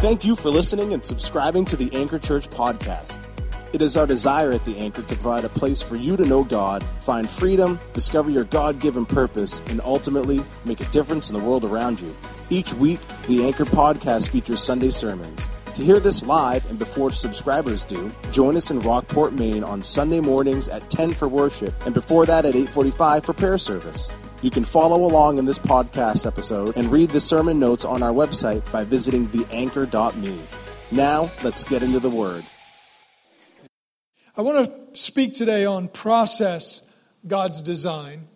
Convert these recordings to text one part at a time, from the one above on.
Thank you for listening and subscribing to the Anchor Church podcast. It is our desire at the Anchor to provide a place for you to know God, find freedom, discover your God given purpose, and ultimately make a difference in the world around you. Each week, the Anchor podcast features Sunday sermons. To hear this live and before subscribers do, join us in Rockport, Maine on Sunday mornings at 10 for worship and before that at 8:45 for prayer service. You can follow along in this podcast episode and read the sermon notes on our website by visiting theanchor.me. Now, let's get into the word. I want to speak today on process God's design.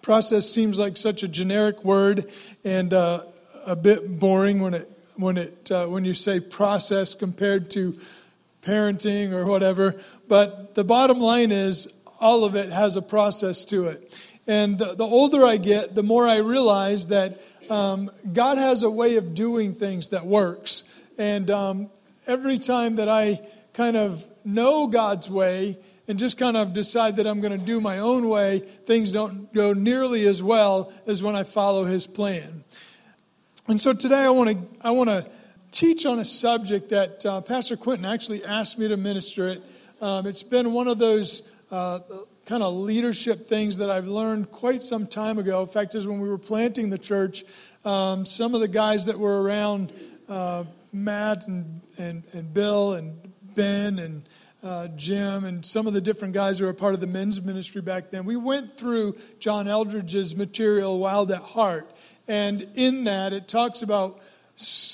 Process seems like such a generic word and uh, a bit boring when it when it uh, when you say process compared to parenting or whatever. But the bottom line is all of it has a process to it. And the, the older I get, the more I realize that um, God has a way of doing things that works. And um, every time that I kind of know God's way and just kind of decide that I'm going to do my own way, things don't go nearly as well as when I follow His plan. And so today I want to I want to teach on a subject that uh, Pastor Quentin actually asked me to minister it. Um, it's been one of those uh, kind of leadership things that I've learned quite some time ago. In fact, is when we were planting the church, um, some of the guys that were around, uh, Matt and, and, and Bill and Ben and uh, Jim and some of the different guys who were part of the men's ministry back then, we went through John Eldredge's material, Wild at Heart. And in that, it talks about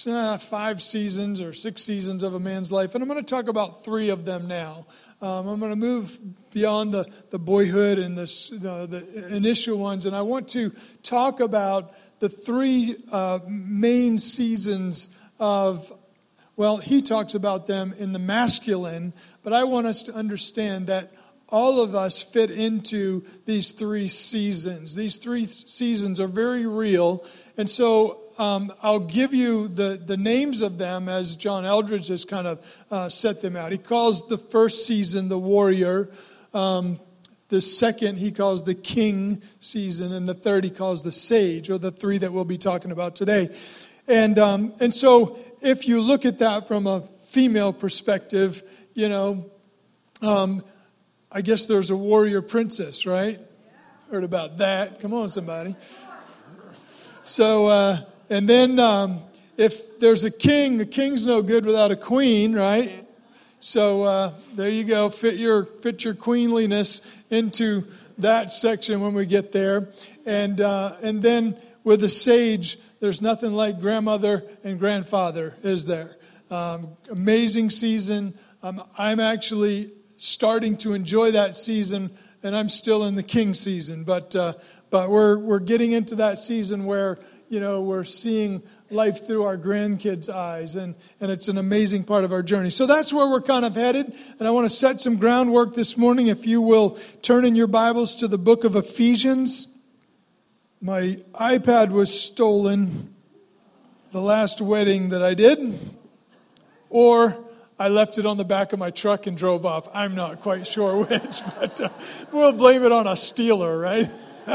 uh, five seasons or six seasons of a man's life. And I'm going to talk about three of them now. Um, I'm going to move beyond the, the boyhood and uh, the initial ones. And I want to talk about the three uh, main seasons of well, he talks about them in the masculine, but I want us to understand that all of us fit into these three seasons. These three seasons are very real. And so um, I'll give you the, the names of them as John Eldredge has kind of uh, set them out. He calls the first season the warrior. Um, the second he calls the king season, and the third he calls the sage, or the three that we'll be talking about today. And, um, and so if you look at that from a female perspective, you know, um, I guess there's a warrior princess, right? Heard about that. Come on, somebody. So, uh, and then um, if there's a king, the king's no good without a queen, right? So uh, there you go. Fit your fit your queenliness into that section when we get there, and uh, and then with a sage, there's nothing like grandmother and grandfather, is there? Um, amazing season. Um, I'm actually starting to enjoy that season, and I'm still in the king season. But uh, but we're we're getting into that season where you know we're seeing life through our grandkids' eyes, and and it's an amazing part of our journey. So that's where we're kind of headed, and I want to set some groundwork this morning. If you will turn in your Bibles to the book of Ephesians. My iPad was stolen the last wedding that I did, or I left it on the back of my truck and drove off. I'm not quite sure which, but uh, we'll blame it on a stealer, right?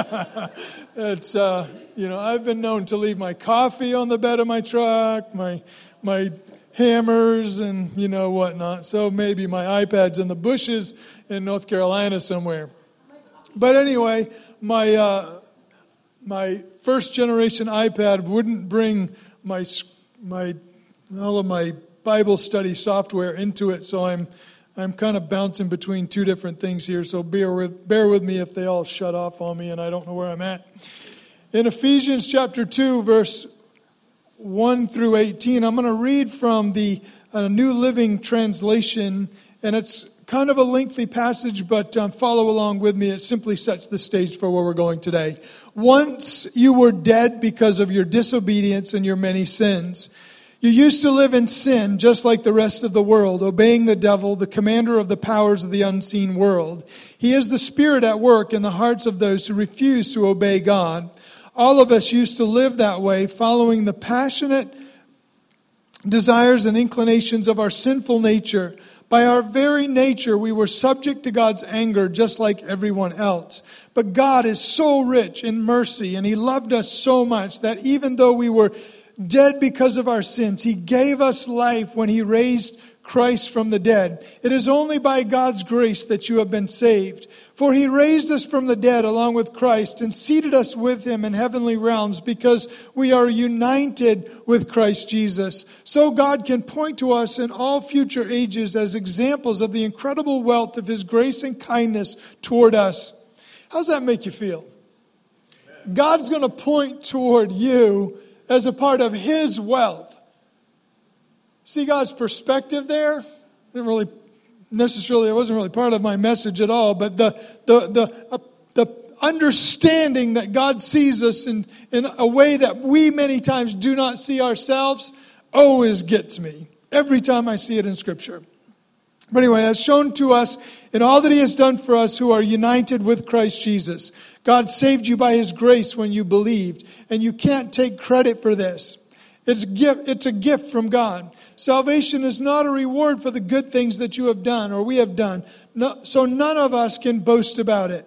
it's uh, you know I've been known to leave my coffee on the bed of my truck, my my hammers and you know whatnot. So maybe my iPad's in the bushes in North Carolina somewhere. But anyway, my uh, my first generation iPad wouldn't bring my, my, all of my Bible study software into it, so I'm, I'm kind of bouncing between two different things here, so bear with, bear with me if they all shut off on me and I don't know where I'm at. In Ephesians chapter 2, verse 1 through 18, I'm going to read from the uh, New Living Translation, and it's kind of a lengthy passage, but um, follow along with me. It simply sets the stage for where we're going today. Once you were dead because of your disobedience and your many sins. You used to live in sin just like the rest of the world, obeying the devil, the commander of the powers of the unseen world. He is the spirit at work in the hearts of those who refuse to obey God. All of us used to live that way, following the passionate desires and inclinations of our sinful nature. By our very nature, we were subject to God's anger just like everyone else. But God is so rich in mercy and He loved us so much that even though we were dead because of our sins. He gave us life when He raised Christ from the dead. It is only by God's grace that you have been saved. For he raised us from the dead along with Christ and seated us with him in heavenly realms because we are united with Christ Jesus. So God can point to us in all future ages as examples of the incredible wealth of his grace and kindness toward us. How's that make you feel? God's going to point toward you as a part of his wealth. See God's perspective there? Didn't really necessarily, it wasn't really part of my message at all, but the, the, the, uh, the understanding that God sees us in, in a way that we many times do not see ourselves always gets me every time I see it in Scripture. But anyway, as shown to us in all that He has done for us who are united with Christ Jesus. God saved you by His grace when you believed, and you can't take credit for this. It's a gift, it's a gift from God. Salvation is not a reward for the good things that you have done or we have done. No, so none of us can boast about it.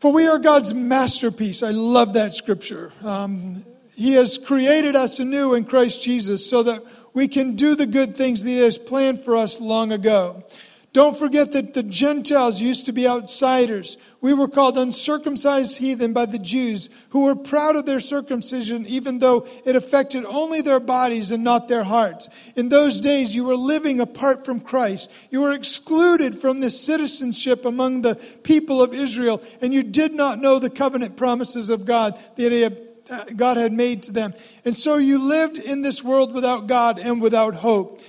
For we are God's masterpiece. I love that scripture. Um, he has created us anew in Christ Jesus so that we can do the good things that He has planned for us long ago. Don't forget that the Gentiles used to be outsiders. We were called uncircumcised heathen by the Jews, who were proud of their circumcision, even though it affected only their bodies and not their hearts. In those days, you were living apart from Christ. You were excluded from the citizenship among the people of Israel, and you did not know the covenant promises of God that uh, God had made to them. And so you lived in this world without God and without hope.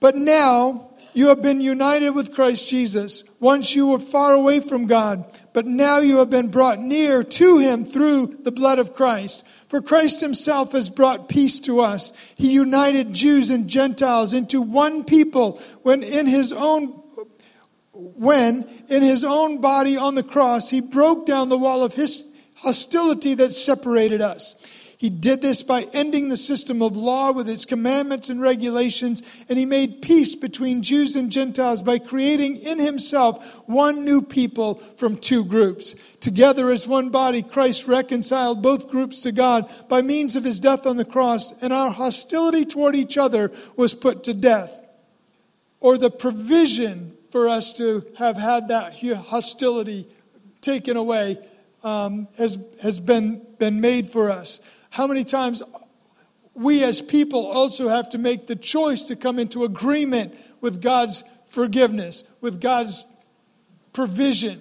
But now, you have been united with Christ Jesus. Once you were far away from God, but now you have been brought near to Him through the blood of Christ. For Christ Himself has brought peace to us. He united Jews and Gentiles into one people when in His own when in his own body on the cross he broke down the wall of his hostility that separated us. He did this by ending the system of law with its commandments and regulations, and he made peace between Jews and Gentiles by creating in himself one new people from two groups. Together as one body, Christ reconciled both groups to God by means of his death on the cross, and our hostility toward each other was put to death. Or the provision for us to have had that hostility taken away um, has, has been, been made for us. How many times we as people also have to make the choice to come into agreement with God's forgiveness, with God's provision.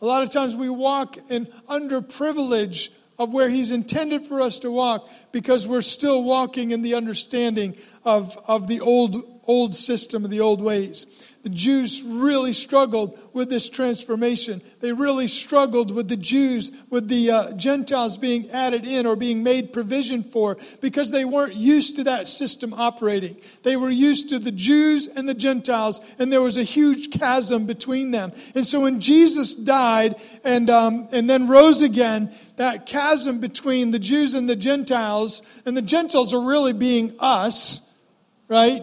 A lot of times we walk in underprivilege of where He's intended for us to walk because we're still walking in the understanding of, of the old, old system, of the old ways the Jews really struggled with this transformation. They really struggled with the Jews, with the uh, Gentiles being added in or being made provision for because they weren't used to that system operating. They were used to the Jews and the Gentiles, and there was a huge chasm between them. And so when Jesus died and, um, and then rose again, that chasm between the Jews and the Gentiles, and the Gentiles are really being us, right?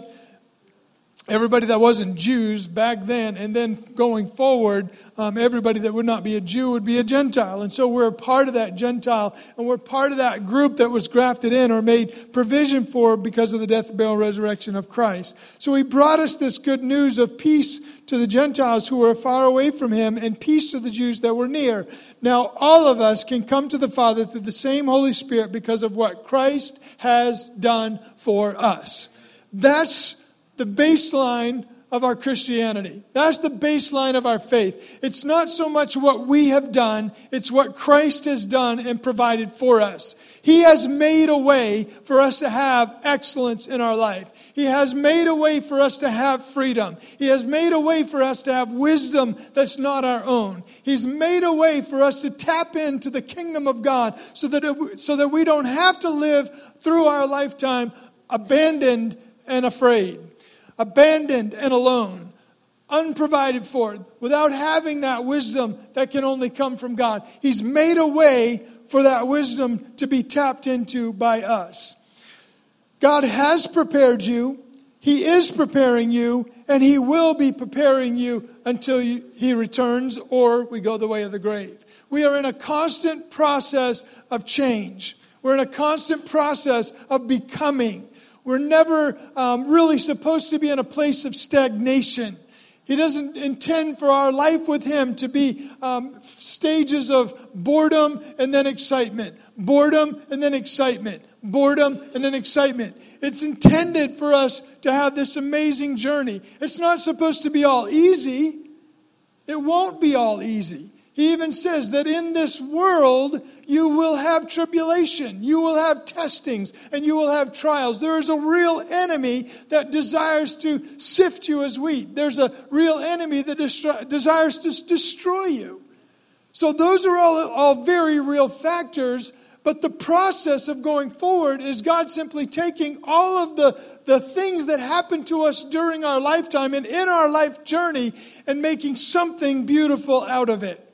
Everybody that wasn't Jews back then, and then going forward, um, everybody that would not be a Jew would be a Gentile. And so we're a part of that Gentile, and we're part of that group that was grafted in or made provision for because of the death, burial, resurrection of Christ. So he brought us this good news of peace to the Gentiles who were far away from him and peace to the Jews that were near. Now, all of us can come to the Father through the same Holy Spirit because of what Christ has done for us. That's the baseline of our Christianity. That's the baseline of our faith. It's not so much what we have done, it's what Christ has done and provided for us. He has made a way for us to have excellence in our life. He has made a way for us to have freedom. He has made a way for us to have wisdom that's not our own. He's made a way for us to tap into the kingdom of God so that, it, so that we don't have to live through our lifetime abandoned and afraid abandoned and alone, unprovided for, without having that wisdom that can only come from God. He's made a way for that wisdom to be tapped into by us. God has prepared you. He is preparing you, and He will be preparing you until He returns or we go the way of the grave. We are in a constant process of change. We're in a constant process of becoming. We're never um, really supposed to be in a place of stagnation. He doesn't intend for our life with Him to be um, stages of boredom and then excitement, boredom and then excitement, boredom and then excitement. It's intended for us to have this amazing journey. It's not supposed to be all easy, it won't be all easy. He even says that in this world you will have tribulation, you will have testings, and you will have trials. There is a real enemy that desires to sift you as wheat. There's a real enemy that desires to destroy you. So, those are all, all very real factors but the process of going forward is God simply taking all of the, the things that happen to us during our lifetime and in our life journey and making something beautiful out of it.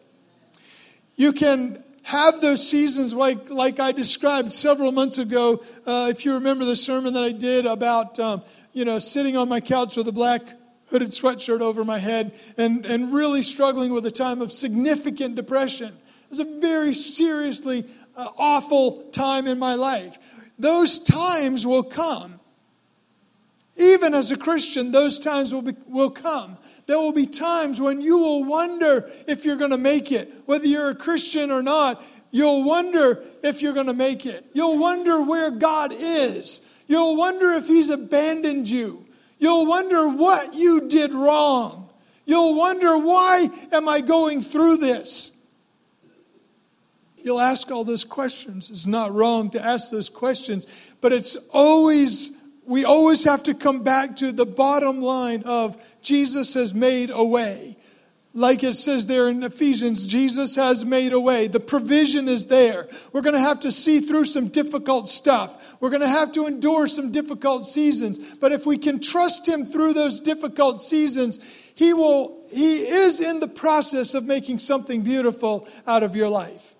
You can have those seasons like, like I described several months ago. Uh, if you remember the sermon that I did about, um, you know, sitting on my couch with a black hooded sweatshirt over my head and, and really struggling with a time of significant depression. It was a very seriously uh, awful time in my life. Those times will come. Even as a Christian, those times will, be, will come. There will be times when you will wonder if you're going to make it. Whether you're a Christian or not, you'll wonder if you're going to make it. You'll wonder where God is. You'll wonder if He's abandoned you. You'll wonder what you did wrong. You'll wonder why am I going through this? You'll ask all those questions. It's not wrong to ask those questions, but it's always, we always have to come back to the bottom line of Jesus has made a way. Like it says there in Ephesians, Jesus has made a way. The provision is there. We're going to have to see through some difficult stuff. We're going to have to endure some difficult seasons. But if we can trust Him through those difficult seasons, He will, He is in the process of making something beautiful out of your life.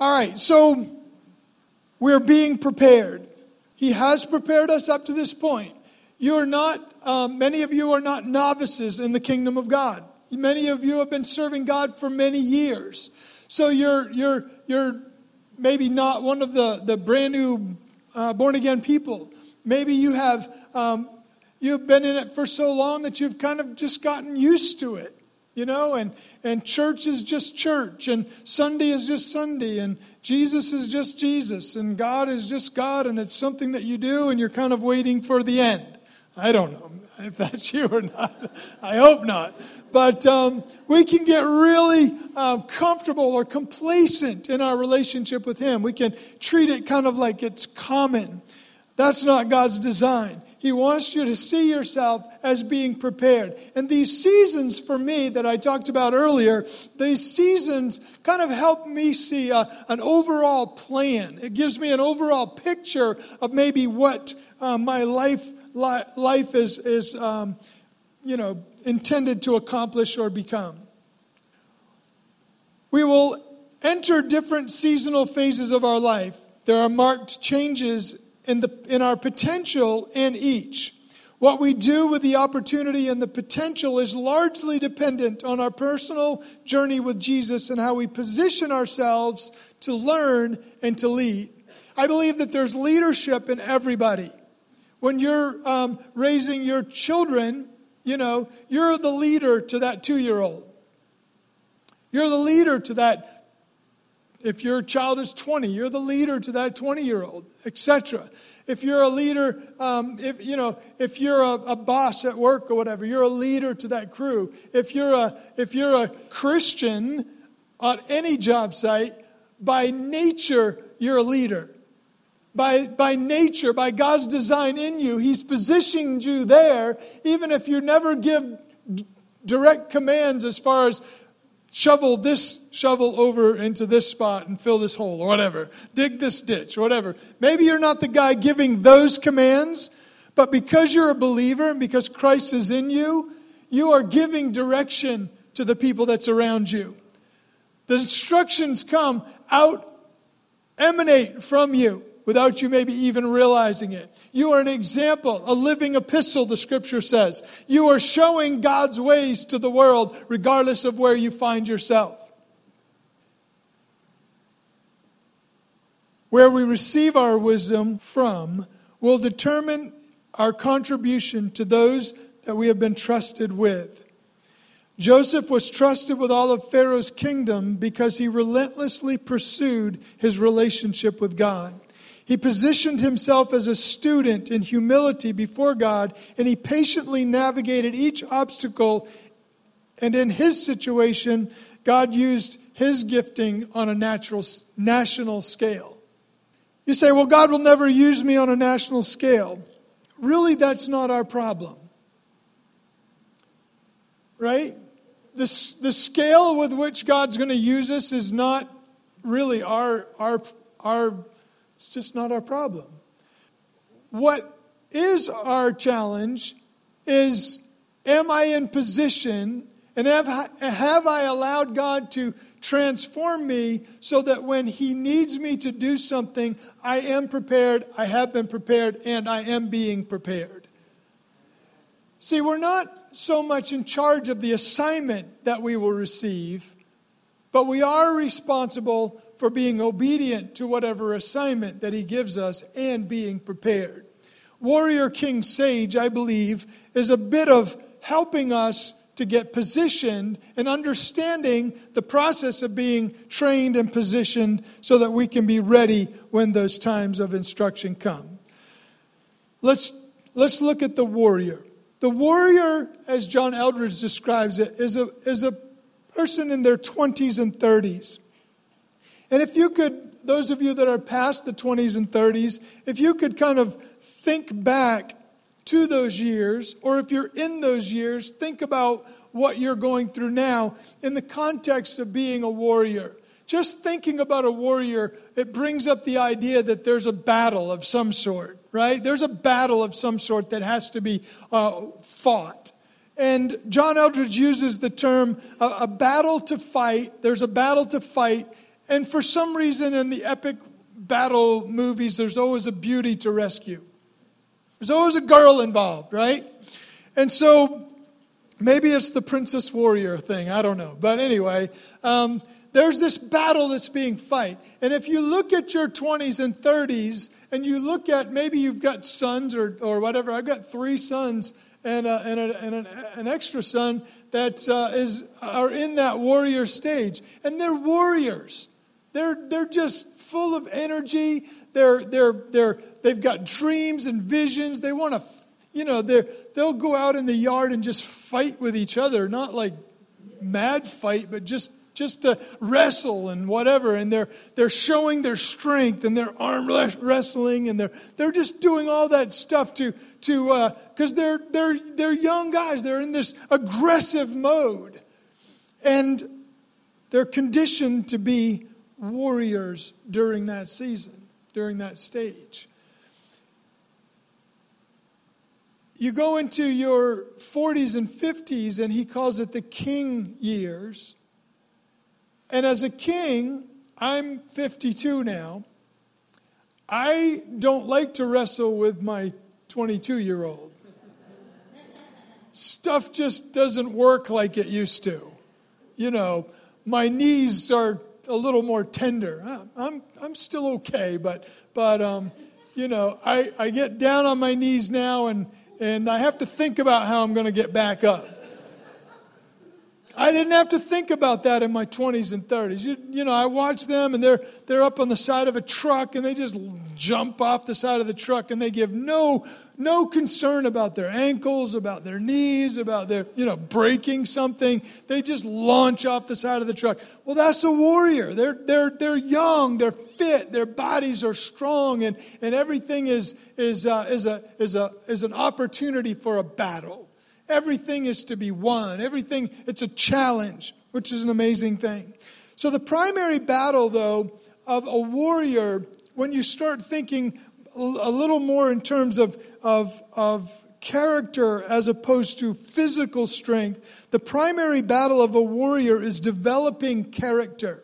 All right, so we're being prepared. He has prepared us up to this point. You are not, um, many of you are not novices in the kingdom of God. Many of you have been serving God for many years. So you're, you're, you're maybe not one of the, the brand new uh, born again people. Maybe you have, um, you've been in it for so long that you've kind of just gotten used to it you know, and, and church is just church, and Sunday is just Sunday, and Jesus is just Jesus, and God is just God, and it's something that you do, and you're kind of waiting for the end. I don't know if that's you or not. I hope not. But um, we can get really uh, comfortable or complacent in our relationship with Him. We can treat it kind of like it's common. That's not God's design. He wants you to see yourself as being prepared. And these seasons for me that I talked about earlier, these seasons kind of help me see a, an overall plan. It gives me an overall picture of maybe what uh, my life, li- life is, is um, you know, intended to accomplish or become. We will enter different seasonal phases of our life. There are marked changes in, the, in our potential in each. What we do with the opportunity and the potential is largely dependent on our personal journey with Jesus and how we position ourselves to learn and to lead. I believe that there's leadership in everybody. When you're um, raising your children, you know, you're the leader to that two year old. You're the leader to that if your child is 20, you're the leader to that 20 year old, etc. If you're a leader, um, if you know, if you're a, a, boss at work or whatever, you're a leader to that crew. If you're a if you're a Christian on any job site, by nature you're a leader. By, by nature, by God's design in you, He's positioned you there, even if you never give direct commands as far as shovel this shovel over into this spot and fill this hole or whatever. Dig this ditch or whatever. Maybe you're not the guy giving those commands, but because you're a believer and because Christ is in you, you are giving direction to the people that's around you. The instructions come out, emanate from you without you maybe even realizing it. You are an example, a living epistle, the scripture says. You are showing God's ways to the world, regardless of where you find yourself. where we receive our wisdom from, will determine our contribution to those that we have been trusted with. Joseph was trusted with all of Pharaoh's kingdom because he relentlessly pursued his relationship with God. He positioned himself as a student in humility before God, and he patiently navigated each obstacle. And in his situation, God used his gifting on a natural, national scale. You say, well, God will never use me on a national scale. Really, that's not our problem. Right? The, the scale with which God's going to use us is not really our, our, our, it's just not our problem. What is our challenge is am I in position and have, have I allowed God to transform me so that when He needs me to do something, I am prepared, I have been prepared, and I am being prepared? See, we're not so much in charge of the assignment that we will receive, but we are responsible for being obedient to whatever assignment that He gives us and being prepared. Warrior King Sage, I believe, is a bit of helping us to get positioned and understanding the process of being trained and positioned so that we can be ready when those times of instruction come. Let's, let's look at the warrior. The warrior, as John Eldredge describes it, is a, is a person in their 20s and 30s. And if you could, those of you that are past the 20s and 30s, if you could kind of think back to those years, or if you're in those years, think about what you're going through now in the context of being a warrior. Just thinking about a warrior, it brings up the idea that there's a battle of some sort, right? There's a battle of some sort that has to be uh, fought. And John Eldredge uses the term a, a battle to fight. There's a battle to fight. And for some reason, in the epic battle movies, there's always a beauty to rescue. There's always a girl involved, right? And so maybe it's the Princess Warrior thing. I don't know. But anyway, um, there's this battle that's being fight. And if you look at your 20s and 30s, and you look at maybe you've got sons or, or whatever, I've got three sons and, a, and, a, and an, an, extra son that uh, is, are in that warrior stage. And they're warriors. They're, they're just full of energy. They're, they're, they're, they've got dreams and visions. They want to, you know, they'll go out in the yard and just fight with each other, not like mad fight, but just just to wrestle and whatever and they're they're showing their strength and they're arm wrestling and they're they're just doing all that stuff to to because uh, they're they're they're young guys they're in this aggressive mode and they're conditioned to be warriors during that season during that stage. You go into your 40s and 50s, and he calls it the king years. And as a king, I'm 52 now. I don't like to wrestle with my 22 year old. Stuff just doesn't work like it used to. You know, my knees are a little more tender. I'm, I'm still okay, but, but um, you know, I, I get down on my knees now and, and I have to think about how I'm going to get back up. I didn't have to think about that in my 20s and 30s. You, you, know, I watch them and they're, they're up on the side of a truck and they just jump off the side of the truck and they give no, no concern about their ankles, about their knees, about their, you know, breaking something. They just launch off the side of the truck. Well, that's a warrior. They're, they're, they're young, they're fit, their bodies are strong, and, and everything is, is, uh, is, a, is, a, is an opportunity for a battle. Everything is to be won. Everything, it's a challenge, which is an amazing thing. So, the primary battle, though, of a warrior, when you start thinking a little more in terms of, of, of character as opposed to physical strength, the primary battle of a warrior is developing character.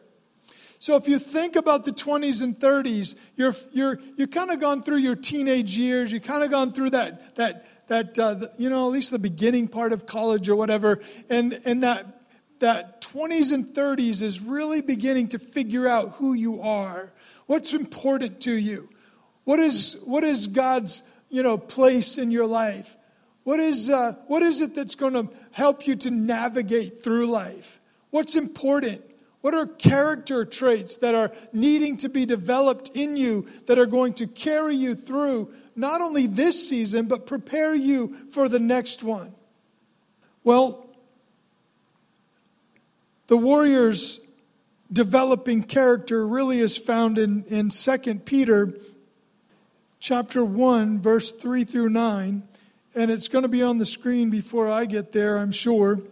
So if you think about the 20s and 30s, you're, you're, you've kind of gone through your teenage years, you've kind of gone through that, that, that uh, the, you know, at least the beginning part of college or whatever, and, and that that 20s and 30s is really beginning to figure out who you are, what's important to you, what is, what is God's you know, place in your life, what is, uh, what is it that's going to help you to navigate through life, what's important. What are character traits that are needing to be developed in you that are going to carry you through not only this season, but prepare you for the next one? Well, the warrior's developing character really is found in, in 2 Peter chapter 1, verse 3 through 9. And it's going to be on the screen before I get there, I'm sure.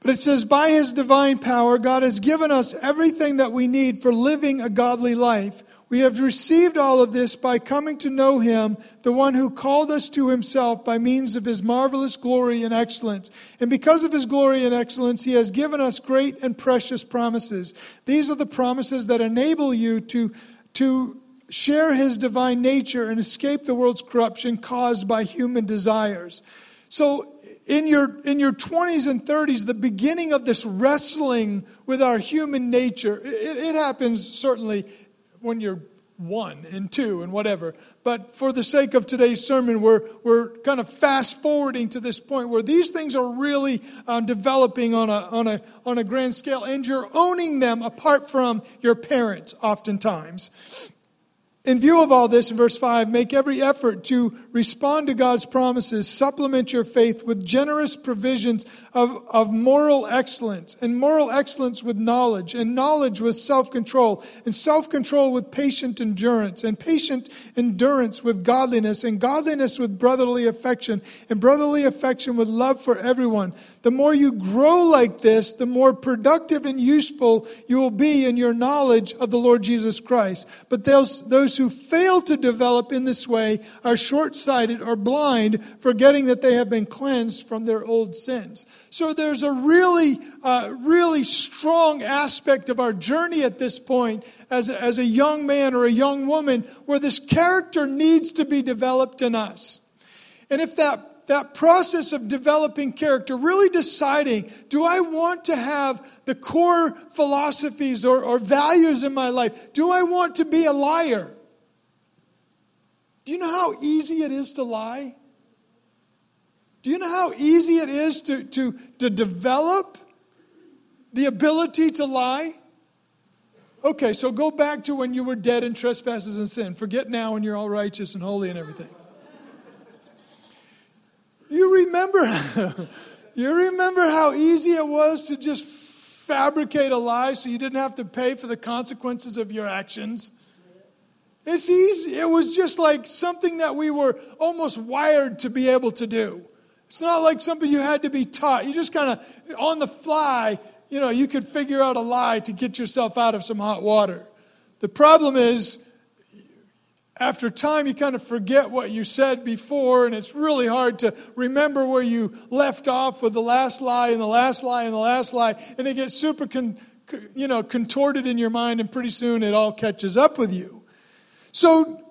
But it says, By his divine power, God has given us everything that we need for living a godly life. We have received all of this by coming to know him, the one who called us to himself by means of his marvelous glory and excellence. And because of his glory and excellence, he has given us great and precious promises. These are the promises that enable you to, to share his divine nature and escape the world's corruption caused by human desires. So, in your, in your 20s and 30s, the beginning of this wrestling with our human nature, it, it happens certainly when you're one and two and whatever. But for the sake of today's sermon, we're, we're kind of fast forwarding to this point where these things are really um, developing on a, on, a, on a grand scale, and you're owning them apart from your parents, oftentimes. In view of all this, in verse 5, make every effort to respond to God's promises, supplement your faith with generous provisions of, of moral excellence, and moral excellence with knowledge, and knowledge with self control, and self control with patient endurance, and patient endurance with godliness, and godliness with brotherly affection, and brotherly affection with love for everyone. The more you grow like this, the more productive and useful you will be in your knowledge of the Lord Jesus Christ. But those, those who fail to develop in this way are short sighted or blind, forgetting that they have been cleansed from their old sins. So there's a really, uh, really strong aspect of our journey at this point as a, as a young man or a young woman where this character needs to be developed in us. And if that that process of developing character, really deciding do I want to have the core philosophies or, or, values in my life? Do I want to be a liar? Do you know how easy it is to lie? Do you know how easy it is to, to, to develop the ability to lie? Okay, so go back to when you were dead in trespasses and sin. Forget now when you're all righteous and holy and everything. You remember, you remember how easy it was to just fabricate a lie so you didn't have to pay for the consequences of your actions? It's easy. It was just like something that we were almost wired to be able to do. It's not like something you had to be taught. You just kind of, on the fly, you know, you could figure out a lie to get yourself out of some hot water. The problem is, after time, you kind of forget what you said before, and it's really hard to remember where you left off with the last lie and the last lie and the last lie, and it gets super, con, you know, contorted in your mind, and pretty soon it all catches up with you. So,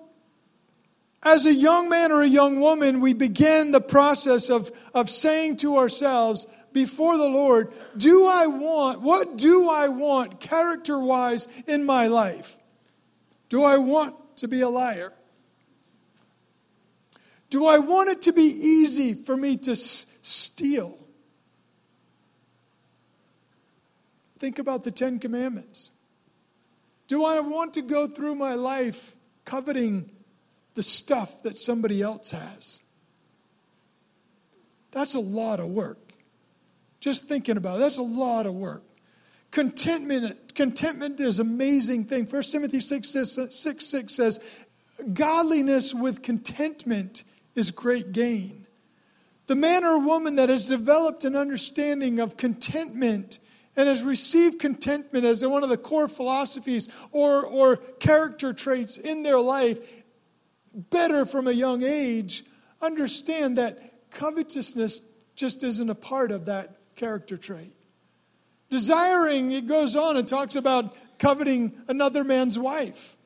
as a young man or a young woman, we begin the process of, of saying to ourselves before the Lord, Do I want, what do I want character wise in my life? Do I want to be a liar? Do I want it to be easy for me to s- steal? Think about the Ten Commandments. Do I want to go through my life coveting the stuff that somebody else has. That's a lot of work. Just thinking about it, that's a lot of work. Contentment, contentment is an amazing thing. 1 Timothy 6, 6, 6 says, Godliness with contentment is great gain. The man or woman that has developed an understanding of contentment and has received contentment as one of the core philosophies or, or character traits in their life better from a young age, understand that covetousness just isn't a part of that character trait. Desiring, it goes on and talks about coveting another man's wife.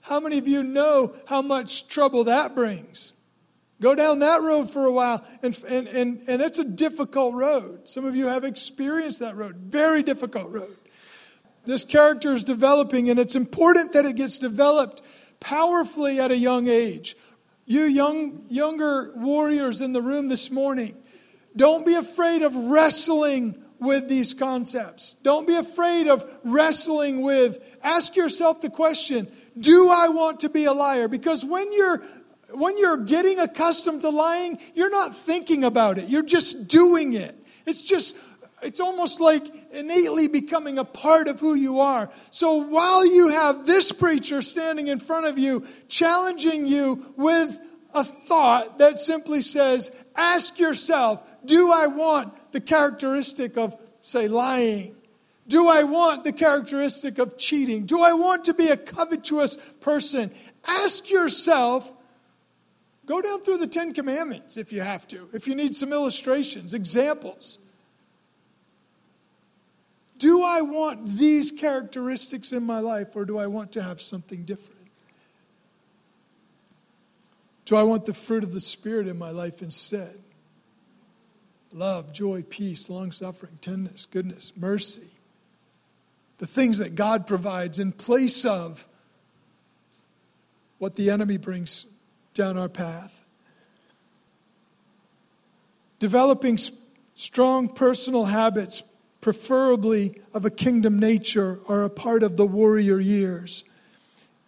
How many of you know how much trouble that brings? Go down that road for a while, and, and, and, and it's a difficult road. Some of you have experienced that road. Very difficult road. This character is developing, and it's important that it gets developed powerfully at a young age. You young, younger warriors in the room this morning, don't be afraid of wrestling with these concepts. Don't be afraid of wrestling with. Ask yourself the question Do I want to be a liar? Because when you're when you're getting accustomed to lying, you're not thinking about it. You're just doing it. It's just, it's almost like innately becoming a part of who you are. So while you have this preacher standing in front of you, challenging you with a thought that simply says, ask yourself, do I want the characteristic of, say, lying? Do I want the characteristic of cheating? Do I want to be a covetous person? Ask yourself, Go down through the Ten Commandments if you have to, if you need some illustrations, examples. Do I want these characteristics in my life or do I want to have something different? Do I want the fruit of the Spirit in my life instead? Love, joy, peace, long suffering, tenderness, goodness, mercy. The things that God provides in place of what the enemy brings down our path. Developing strong personal habits, preferably of a kingdom nature, are a part of the warrior years.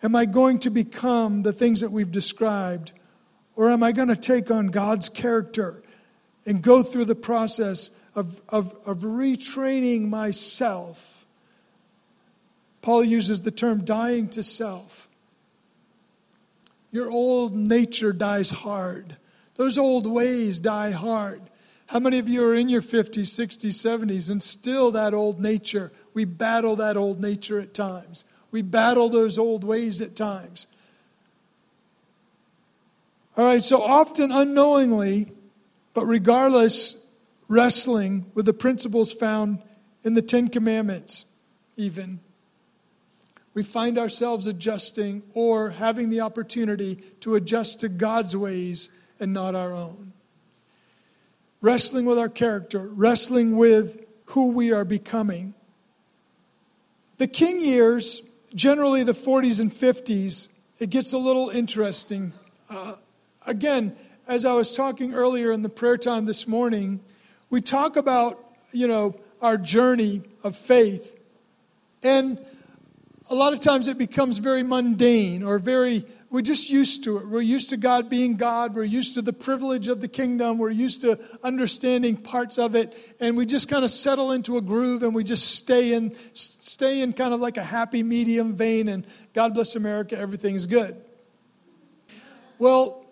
Am I going to become the things that we've described? Or am I going to take on God's character and go through the process of, of, of retraining myself? Paul uses the term dying to self. Your old nature dies hard. Those old ways die hard. How many of you are in your 50s, 60s, 70s and still that old nature? We battle that old nature at times. We battle those old ways at times. All right, so often unknowingly, but regardless, wrestling with the principles found in the Ten Commandments, even we find ourselves adjusting or having the opportunity to adjust to God's ways and not our own. Wrestling with our character, wrestling with who we are becoming. The king years, generally the 40s and 50s, it gets a little interesting. Uh, again, as I was talking earlier in the prayer time this morning, we talk about, you know, our journey of faith. And a lot of times it becomes very mundane or very, we're just used to it. We're used to God being God. We're used to the privilege of the kingdom. We're used to understanding parts of it. And we just kind of settle into a groove and we just stay in, stay in kind of like a happy medium vein and God bless America, everything's good. Well,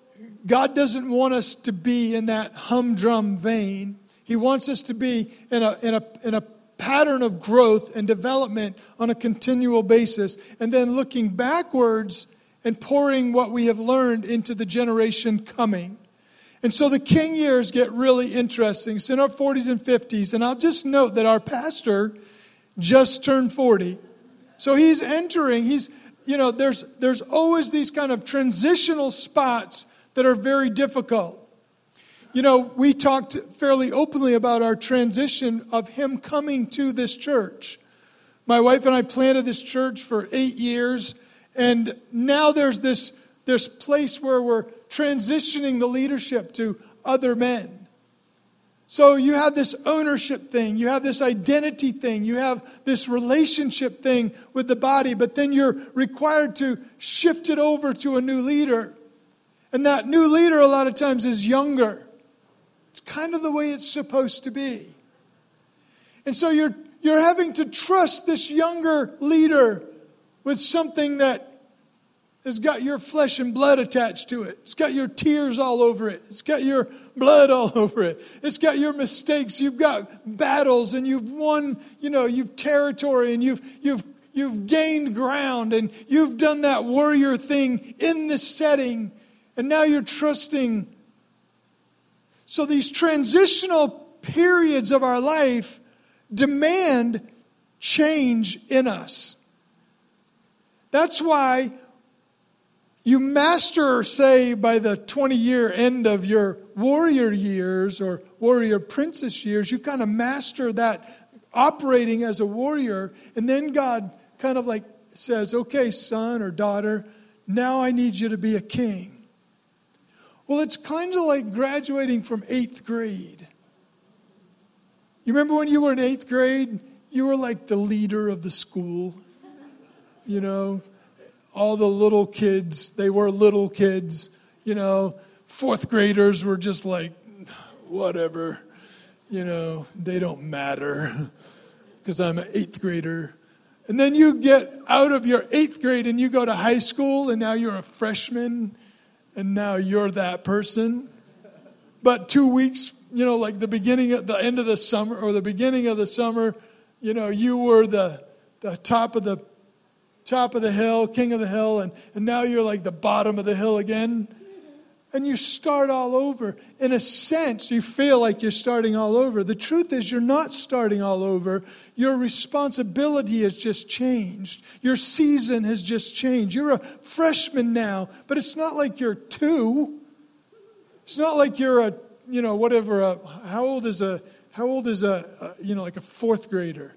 God doesn't want us to be in that humdrum vein. He wants us to be in a, in a, in a pattern of growth and development on a continual basis, and then looking backwards and pouring what we have learned into the generation coming. And so the king years get really interesting. It's in our 40s and 50s. And I'll just note that our pastor just turned 40. So he's entering, he's, you know, there's, there's always these kind of transitional spots that are very difficult. You know, we talked fairly openly about our transition of him coming to this church. My wife and I planted this church for eight years, and now there's this, this place where we're transitioning the leadership to other men. So you have this ownership thing, you have this identity thing, you have this relationship thing with the body, but then you're required to shift it over to a new leader. And that new leader, a lot of times, is younger. It's kind of the way it's supposed to be. And so you're, you're having to trust this younger leader with something that has got your flesh and blood attached to it. It's got your tears all over it. It's got your blood all over it. It's got your mistakes. You've got battles and you've won, you know, you've territory and you've, you've, you've gained ground and you've done that warrior thing in this setting. And now you're trusting so these transitional periods of our life demand change in us. That's why you master, say, by the 20 year end of your warrior years or warrior princess years, you kind of master that operating as a warrior. And then God kind of like says, okay, son or daughter, now I need you to be a king. Well, it's kind of like graduating from eighth grade. You remember when you were in eighth grade? You were like the leader of the school. You know, all the little kids, they were little kids. You know, fourth graders were just like, whatever. You know, they don't matter because I'm an eighth grader. And then you get out of your eighth grade and you go to high school, and now you're a freshman, and now you're that person. But two weeks, you know, like the beginning at the end of the summer or the beginning of the summer, you know, you were the, the top of the top of the hill, king of the hill, and, and now you're like the bottom of the hill again and you start all over. In a sense, you feel like you're starting all over. The truth is, you're not starting all over. Your responsibility has just changed. Your season has just changed. You're a freshman now, but it's not like you're two. It's not like you're a, you know, whatever. A, how old is a, how old is a, a, you know, like a fourth grader?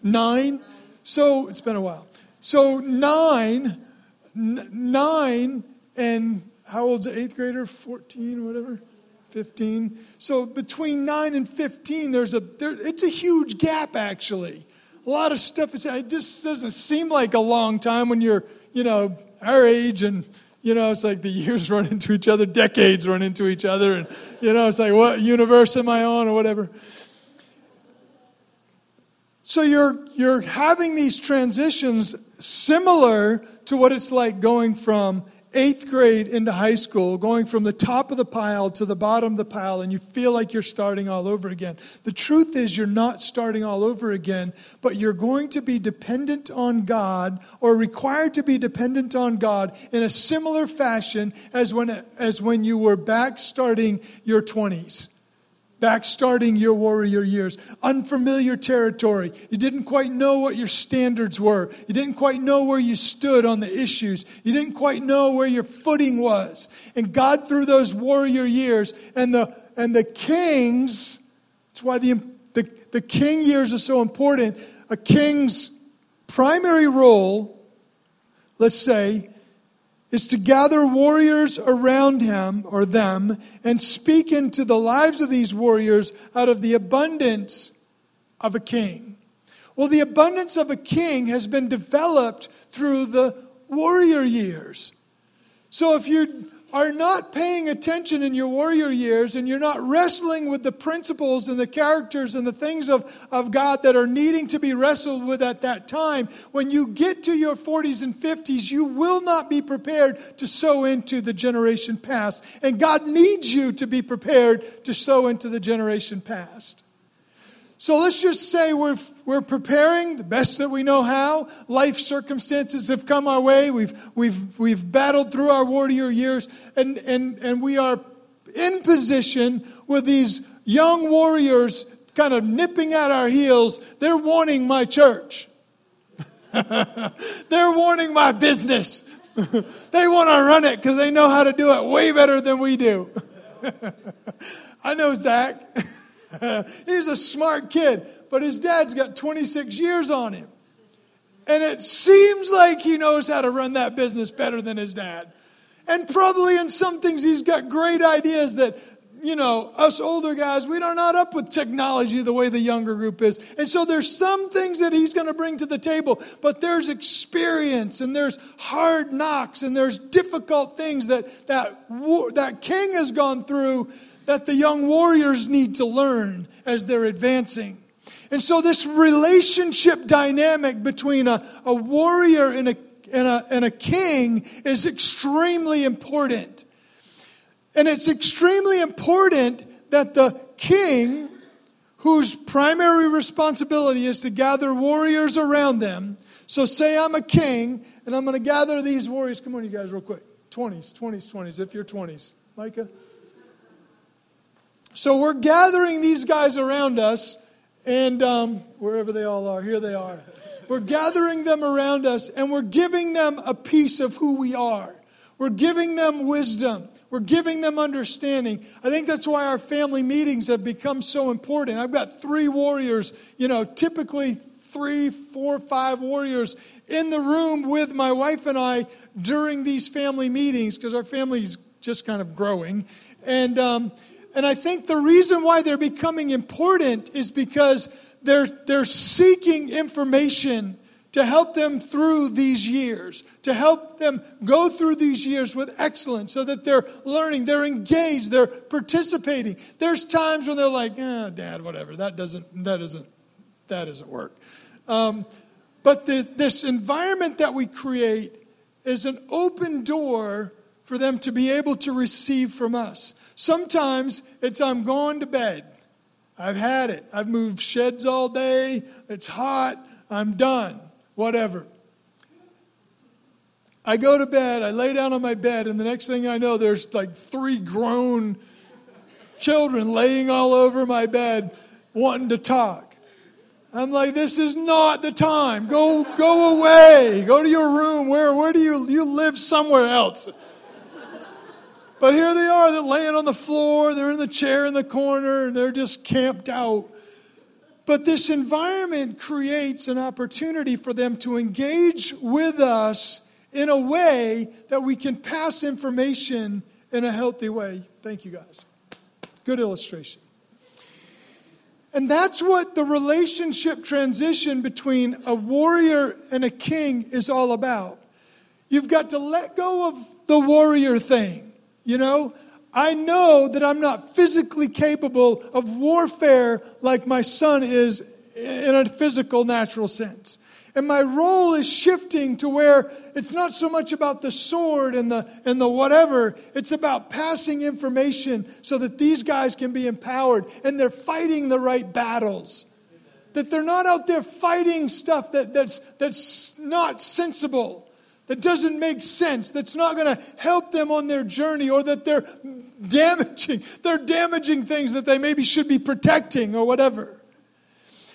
Nine. So it's been a while. So nine, n- nine, and how old's an eighth grader? 14 or whatever? 15. So between 9 and 15, there's a, there, it's a huge gap actually. A lot of stuff is, it just doesn't seem like a long time when you're, you know, our age and, you know, it's like the years run into each other, decades run into each other, and, you know, it's like, what universe am I on or whatever. So you're, you're having these transitions similar to what it's like going from eighth grade into high school, going from the top of the pile to the bottom of the pile, and you feel like you're starting all over again. The truth is, you're not starting all over again, but you're going to be dependent on God or required to be dependent on God in a similar fashion as when, as when you were back starting your 20s back starting your warrior years. Unfamiliar territory. You didn't quite know what your standards were. You didn't quite know where you stood on the issues. You didn't quite know where your footing was. And God, through those warrior years and the, and the kings, that's why the, the, the king years are so important. A king's primary role, let's say, is to gather warriors around him or them and speak into the lives of these warriors out of the abundance of a king. Well, the abundance of a king has been developed through the warrior years. So if you are not paying attention in your warrior years and you're not wrestling with the principles and the characters and the things of, of God that are needing to be wrestled with at that time, when you get to your 40s and 50s, you will not be prepared to sow into the generation past. And God needs you to be prepared to sow into the generation past. So let's just say we're, we're preparing the best that we know how. Life circumstances have come our way. We've, we've, we've battled through our warrior years, and, and, and we are in position with these young warriors kind of nipping at our heels. They're warning my church, they're warning my business. they want to run it because they know how to do it way better than we do. I know Zach. He's a smart kid, but his dad's got 26 years on him. And it seems like he knows how to run that business better than his dad. And probably in some things he's got great ideas that, you know, us older guys, we are not up with technology the way the younger group is. And so there's some things that he's going to bring to the table, but there's experience and there's hard knocks and there's difficult things that that, that king has gone through that the young warriors need to learn as they're advancing. And so, this relationship dynamic between a, a warrior and a, and, a, and a king is extremely important. And it's extremely important that the king, whose primary responsibility is to gather warriors around them, so say I'm a king and I'm going to gather these warriors. Come on, you guys, real quick. 20s, 20s, 20s, if you're 20s. Micah? So we're gathering these guys around us, And um, wherever they all are, here they are. We're gathering them around us and we're giving them a piece of who we are. We're giving them wisdom. We're giving them understanding. I think that's why our family meetings have become so important. I've got three warriors, you know, typically three, four, five warriors in the room with my wife and I during these family meetings because our family's just kind of growing. And, um, and I think the reason why they're becoming important is because they're, they're seeking information to help them through these years, to help them go through these years with excellence so that they're learning, they're engaged, they're participating. There's times when they're like, eh, dad, whatever, that doesn't, that doesn't, that doesn't work. Um, but the, this environment that we create is an open door for them to be able to receive from us. Sometimes it's I'm going to bed. I've had it. I've moved sheds all day. It's hot. I'm done whatever. I go to bed, I lay down on my bed, and the next thing I know, there's like three grown children laying all over my bed wanting to talk. I'm like, this is not the time. Go, go away. Go to your room. Where, where do you, you live somewhere else? But here they are, they're laying on the floor, they're in the chair in the corner, and they're just camped out. But this environment creates an opportunity for them to engage with us in a way that we can pass information in a healthy way. Thank you, guys. Good illustration. And that's what the relationship transition between a warrior and a king is all about. You've got to let go of the warrior thing. You know, I know that I'm not physically capable of warfare like my son is in a physical, natural sense. And my role is shifting to where it's not so much about the sword and the, and the whatever, it's about passing information so that these guys can be empowered and they're fighting the right battles. That they're not out there fighting stuff that, that's, that's not sensible that doesn't make sense, that's not going to help them on their journey, or that they're damaging, they're damaging things that they maybe should be protecting or whatever.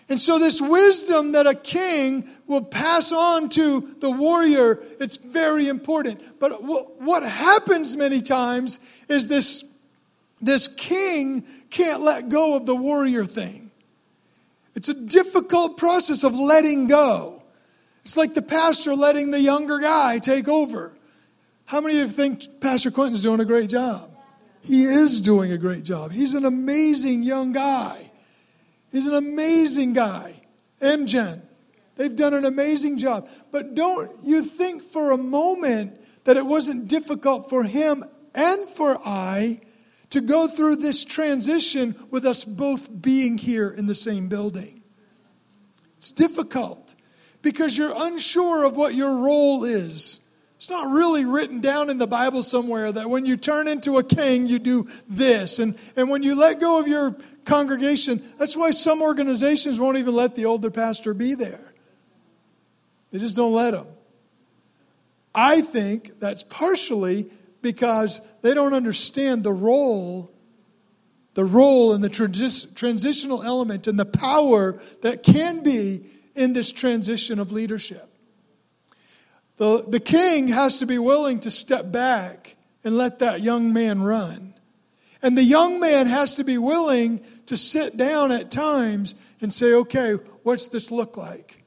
And so, this wisdom that a king will pass on to the warrior, it's very important. But what happens many times is this, this king can't let go of the warrior thing. It's a difficult process of letting go. It's like the pastor letting the younger guy take over. How many of you think Pastor Quentin's doing a great job? He is doing a great job. He's an amazing young guy. He's an amazing guy. MGen. They've done an amazing job. But don't you think for a moment that it wasn't difficult for him and for I to go through this transition with us both being here in the same building? It's difficult because you're unsure of what your role is. It's not really written down in the Bible somewhere that when you turn into a king, you do this. And, and when you let go of your congregation, that's why some organizations won't even let the older pastor be there. They just don't let him. I think that's partially because they don't understand the role, the role and the transi- transitional element and the power that can be in this transition of leadership. The, the king has to be willing to step back and let that young man run. And the young man has to be willing to sit down at times and say, okay, what's this look like?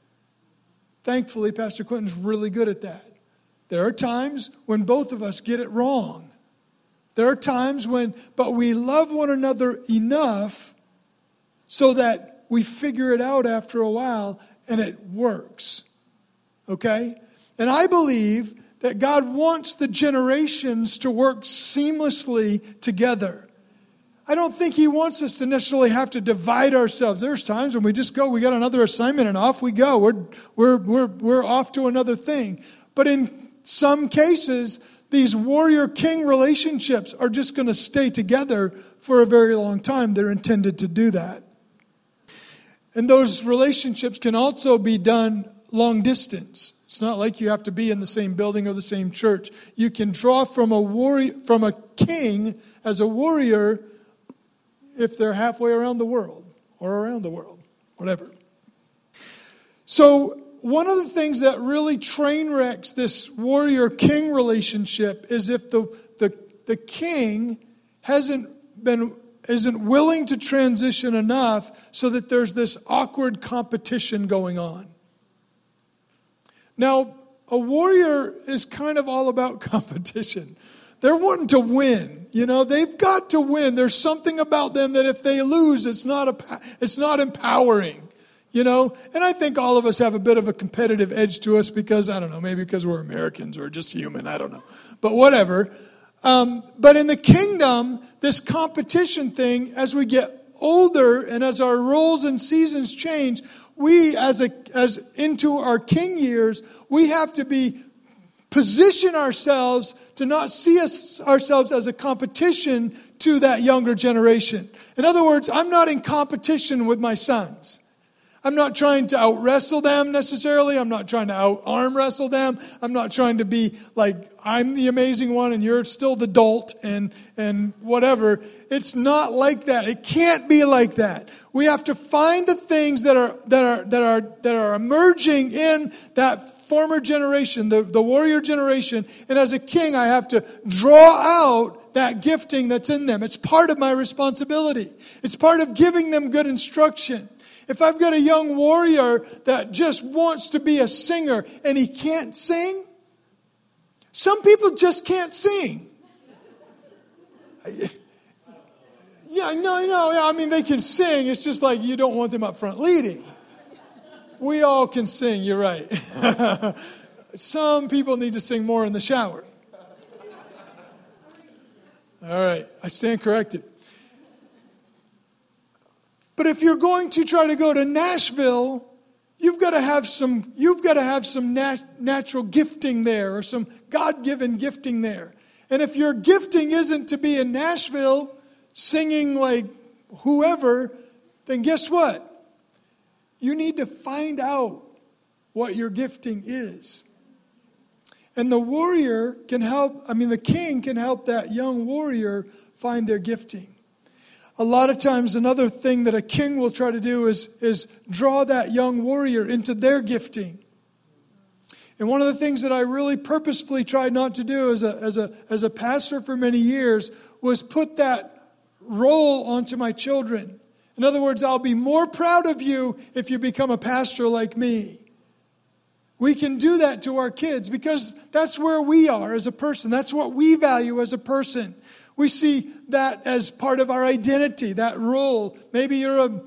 Thankfully, Pastor Quentin's really good at that. There are times when both of us get it wrong. There are times when, but we love one another enough so that we figure it out after a while and it works. Okay? And I believe that God wants the generations to work seamlessly together. I don't think He wants us to necessarily have to divide ourselves. There's times when we just go, we got another assignment, and off we go. We're, we're, we're, we're off to another thing. But in some cases, these warrior king relationships are just going to stay together for a very long time. They're intended to do that. And those relationships can also be done long distance. It's not like you have to be in the same building or the same church. You can draw from a warrior, from a king as a warrior if they're halfway around the world or around the world. whatever. So, one of the things that really train wrecks this warrior king relationship is if the, the, the king hasn't been isn't willing to transition enough so that there's this awkward competition going on. Now, a warrior is kind of all about competition. They're wanting to win. You know, they've got to win. There's something about them that if they lose, it's not, a, it's not empowering. You know, and I think all of us have a bit of a competitive edge to us because, I don't know, maybe because we're Americans or just human, I don't know. But whatever. Um, but in the kingdom, this competition thing, as we get older and as our roles and seasons change, we, as, a, as into our king years, we have to be position ourselves to not see us, ourselves as a competition to that younger generation. In other words, I'm not in competition with my sons. I'm not trying to out wrestle them necessarily. I'm not trying to out arm wrestle them. I'm not trying to be like I'm the amazing one and you're still the dolt and and whatever. It's not like that. It can't be like that. We have to find the things that are that are that are that are emerging in that former generation, the, the warrior generation, and as a king, I have to draw out that gifting that's in them. It's part of my responsibility. It's part of giving them good instruction. If I've got a young warrior that just wants to be a singer and he can't sing, some people just can't sing. Yeah, no, no, I mean, they can sing. It's just like you don't want them up front leading. We all can sing, you're right. Some people need to sing more in the shower. All right, I stand corrected. But if you're going to try to go to Nashville, you've got to have some, you've got to have some nat- natural gifting there or some God given gifting there. And if your gifting isn't to be in Nashville singing like whoever, then guess what? You need to find out what your gifting is. And the warrior can help, I mean, the king can help that young warrior find their gifting a lot of times another thing that a king will try to do is, is draw that young warrior into their gifting. And one of the things that i really purposefully tried not to do as a, as a, as a pastor for many years was put that role onto my children. In other words i'll be more proud of you if you become a pastor like me. We can do that to our kids because that's where we are as a person. That's what we value as a person we see that as part of our identity, that role. Maybe you're a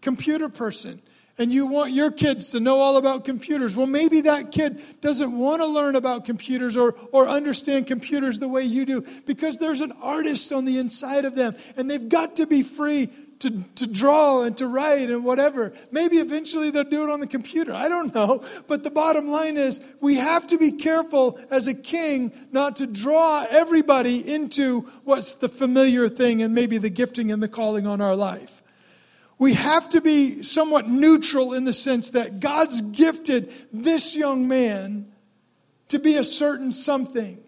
computer person and you want your kids to know all about computers. Well, maybe that kid doesn't want to learn about computers or, or understand computers the way you do because there's an artist on the inside of them and they've got to be free to, to draw and to write and whatever. Maybe eventually they'll do it on the computer. I don't know. But the bottom line is we have to be careful as a king not to draw everybody into what's the familiar thing and maybe the gifting and the calling on our life. We have to be somewhat neutral in the sense that God's gifted this young man to be a certain something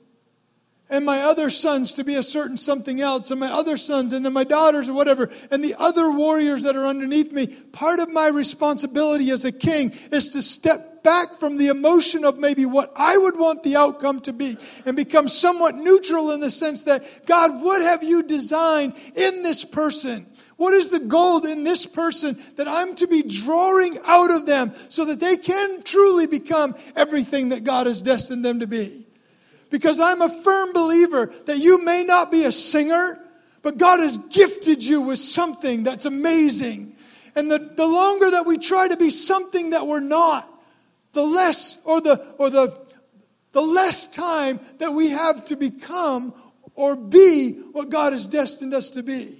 and my other sons to be a certain something else, and my other sons, and then my daughters, or whatever, and the other warriors that are underneath me. Part of my responsibility as a king is to step back from the emotion of maybe what I would want the outcome to be and become somewhat neutral in the sense that, God, what have you designed in this person? What is the gold in this person that I'm to be drawing out of them so that they can truly become everything that God has destined them to be? Because I'm a firm believer that you may not be a singer, but God has gifted you with something that's amazing. And the, the longer that we try to be something that we're not, the less or the or the the less time that we have to become or be what God has destined us to be.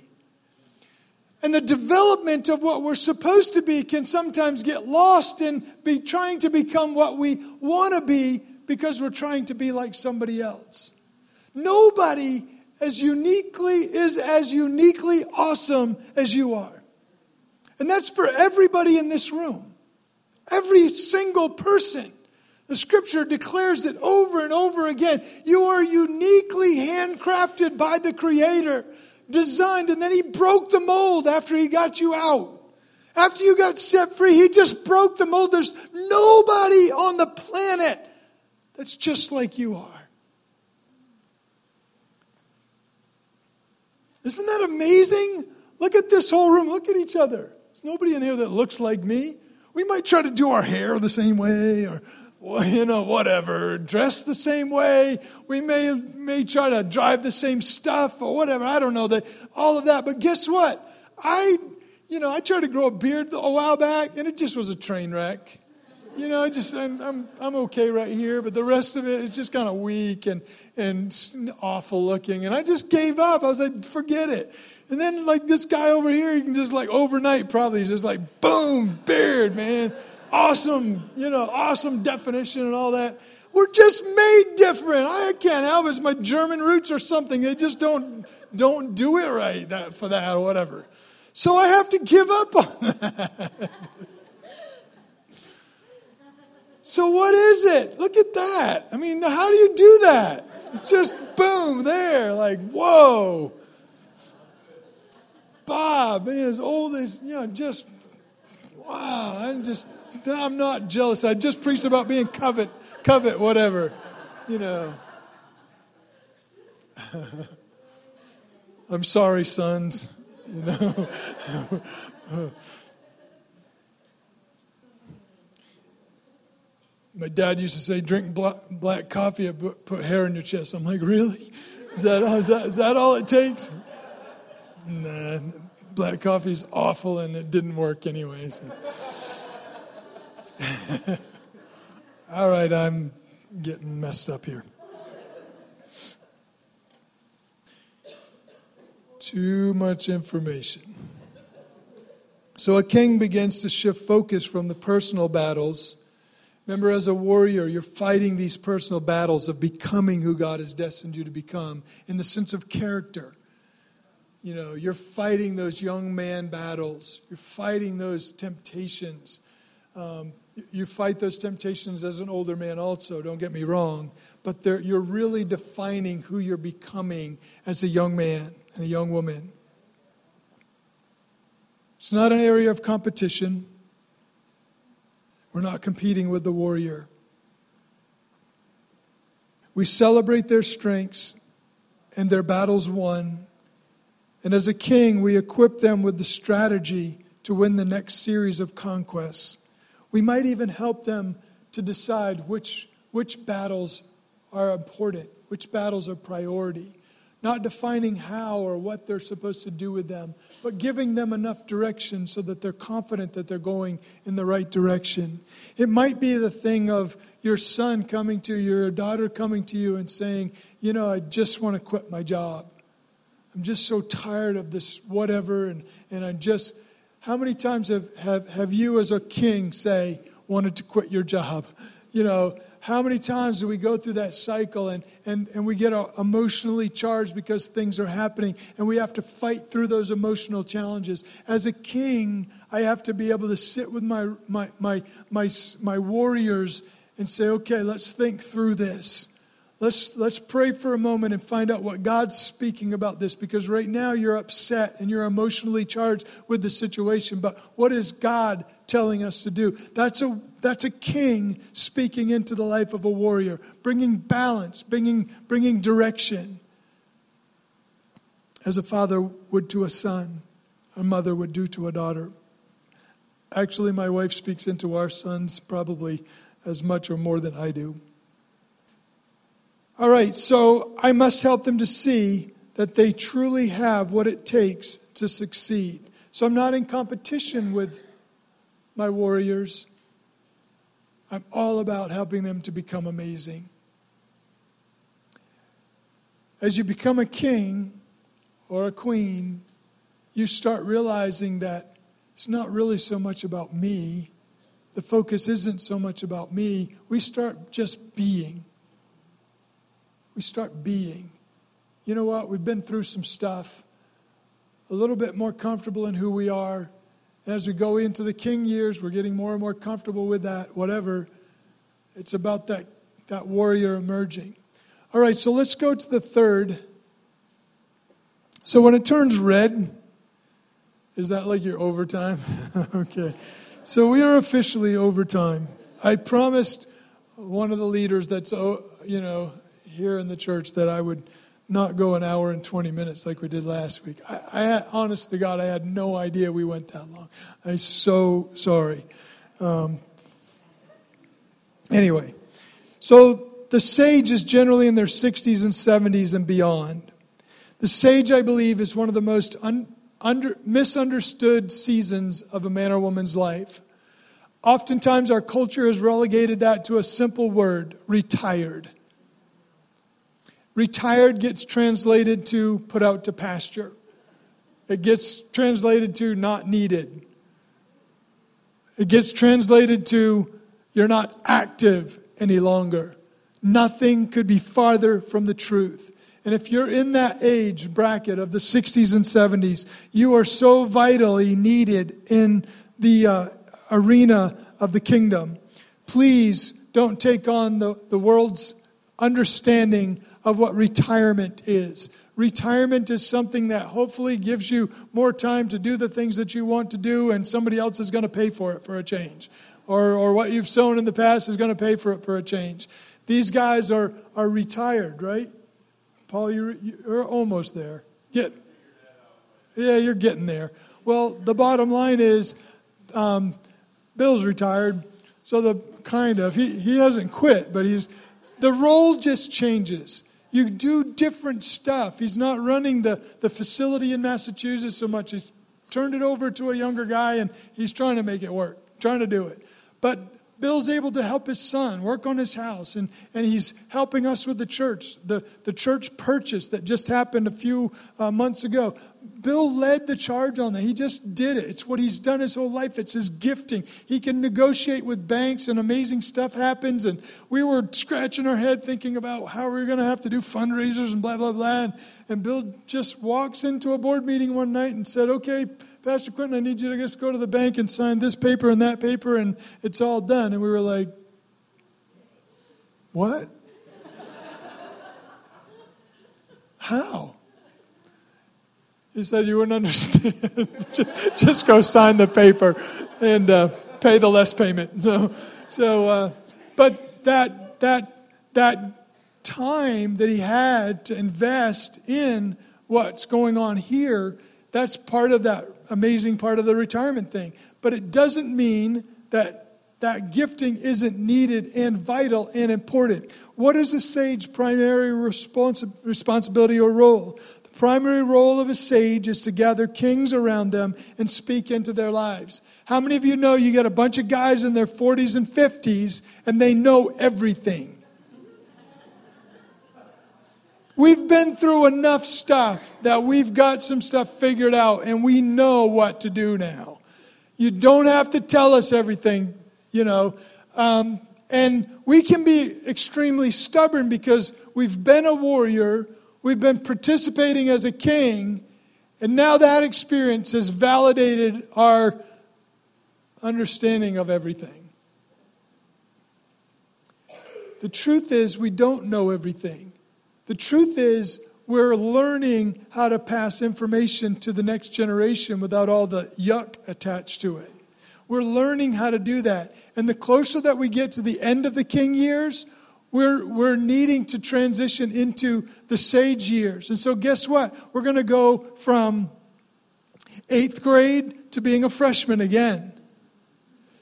And the development of what we're supposed to be can sometimes get lost in be trying to become what we want to be because we're trying to be like somebody else. Nobody as uniquely is as uniquely awesome as you are. And that's for everybody in this room. Every single person. The scripture declares that over and over again. You are uniquely handcrafted by the Creator, designed, and then He broke the mold after He got you out. After you got set free, He just broke the mold. There's nobody on the planet that's just like you are. Isn't that amazing? Look at this whole room. Look at each other. There's nobody in here that looks like me. We might try to do our hair the same way or you know, whatever, dress the same way. We may, may try to drive the same stuff or whatever. I don't know that, all of that. But guess what? I, you know, I tried to grow a beard a while back and it just was a train wreck. You know, I just, I'm, I'm, I'm okay right here, but the rest of it is just kind of weak and, and awful looking. And I just gave up. I was like, forget it. And then, like, this guy over here, you can just, like, overnight probably, he's just like, boom, beard, man awesome, you know, awesome definition and all that. We're just made different. I can't help it. It's my German roots or something. They just don't don't do it right that, for that or whatever. So I have to give up on that. So what is it? Look at that. I mean, how do you do that? It's just boom there, like whoa. Bob, and as old as you know, just wow. I'm just I'm not jealous. I just preached about being covet, covet, whatever. You know. I'm sorry, sons. You know. My dad used to say, drink black, black coffee and put, put hair in your chest. I'm like, really? Is that, is, that, is that all it takes? Nah, black coffee's awful and it didn't work anyway. So. All right, I'm getting messed up here. Too much information. So a king begins to shift focus from the personal battles. Remember, as a warrior, you're fighting these personal battles of becoming who God has destined you to become in the sense of character. You know, you're fighting those young man battles, you're fighting those temptations. Um, you fight those temptations as an older man, also, don't get me wrong, but you're really defining who you're becoming as a young man and a young woman. It's not an area of competition. We're not competing with the warrior. We celebrate their strengths and their battles won. And as a king, we equip them with the strategy to win the next series of conquests. We might even help them to decide which, which battles are important, which battles are priority. Not defining how or what they're supposed to do with them, but giving them enough direction so that they're confident that they're going in the right direction. It might be the thing of your son coming to you, your daughter coming to you and saying, You know, I just want to quit my job. I'm just so tired of this whatever, and, and I'm just how many times have, have, have you, as a king, say, wanted to quit your job? You know, how many times do we go through that cycle and, and, and we get uh, emotionally charged because things are happening and we have to fight through those emotional challenges? As a king, I have to be able to sit with my, my, my, my, my warriors and say, okay, let's think through this. Let's, let's pray for a moment and find out what God's speaking about this because right now you're upset and you're emotionally charged with the situation. But what is God telling us to do? That's a, that's a king speaking into the life of a warrior, bringing balance, bringing, bringing direction. As a father would to a son, a mother would do to a daughter. Actually, my wife speaks into our sons probably as much or more than I do. All right, so I must help them to see that they truly have what it takes to succeed. So I'm not in competition with my warriors. I'm all about helping them to become amazing. As you become a king or a queen, you start realizing that it's not really so much about me. The focus isn't so much about me. We start just being we start being. You know what? We've been through some stuff, a little bit more comfortable in who we are. And as we go into the king years, we're getting more and more comfortable with that, whatever. It's about that, that warrior emerging. All right, so let's go to the third. So when it turns red, Is that like your overtime? okay. So we are officially overtime. I promised one of the leaders that's, oh, you know, here in the church that I would not go an hour and 20 minutes like we did last week. I, I had, honest to God, I had no idea we went that long. I'm so sorry. Um, anyway, so the sage is generally in their 60s and 70s and beyond. The sage, I believe, is one of the most un, under, misunderstood seasons of a man or woman's life. Oftentimes, our culture has relegated that to a simple word retired. Retired gets translated to put out to pasture, it gets translated to not needed, it gets translated to you're not active any longer. Nothing could be farther from the truth. And if you're in that age bracket of the 60s and 70s, you are so vitally needed in the uh, arena of the kingdom. Please don't take on the, the world's understanding of what retirement is. Retirement is something that hopefully gives you more time to do the things that you want to do, and somebody else is going to pay for it for a change. Or, or what you've sown in the past is going to pay for it for a change. These guys are, are retired, right? Paul, you're, you're almost there. Get, yeah, you're getting there. Well, the bottom line is um, Bill's retired, so the kind of, he, he hasn't quit, but he's, the role just changes. You do different stuff. He's not running the, the facility in Massachusetts so much. He's turned it over to a younger guy and he's trying to make it work, trying to do it. But Bill's able to help his son work on his house, and, and he's helping us with the church, the, the church purchase that just happened a few uh, months ago. Bill led the charge on that. He just did it. It's what he's done his whole life, it's his gifting. He can negotiate with banks, and amazing stuff happens. And we were scratching our head thinking about how we are going to have to do fundraisers and blah, blah, blah. And, and Bill just walks into a board meeting one night and said, Okay, Pastor Quentin, I need you to just go to the bank and sign this paper and that paper, and it's all done. And we were like, What? How? He said, You wouldn't understand. just, just go sign the paper and uh, pay the less payment. No. So, uh, but that, that, that time that he had to invest in what's going on here, that's part of that amazing part of the retirement thing. But it doesn't mean that that gifting isn't needed and vital and important. What is a sage primary responsi- responsibility or role? Primary role of a sage is to gather kings around them and speak into their lives. How many of you know you got a bunch of guys in their 40s and 50s and they know everything? We've been through enough stuff that we've got some stuff figured out and we know what to do now. You don't have to tell us everything, you know. Um, and we can be extremely stubborn because we've been a warrior, we've been participating as a king, and now that experience has validated our understanding of everything. The truth is, we don't know everything. The truth is, we're learning how to pass information to the next generation without all the yuck attached to it. We're learning how to do that. And the closer that we get to the end of the king years, we're, we're needing to transition into the sage years. And so, guess what? We're going to go from eighth grade to being a freshman again.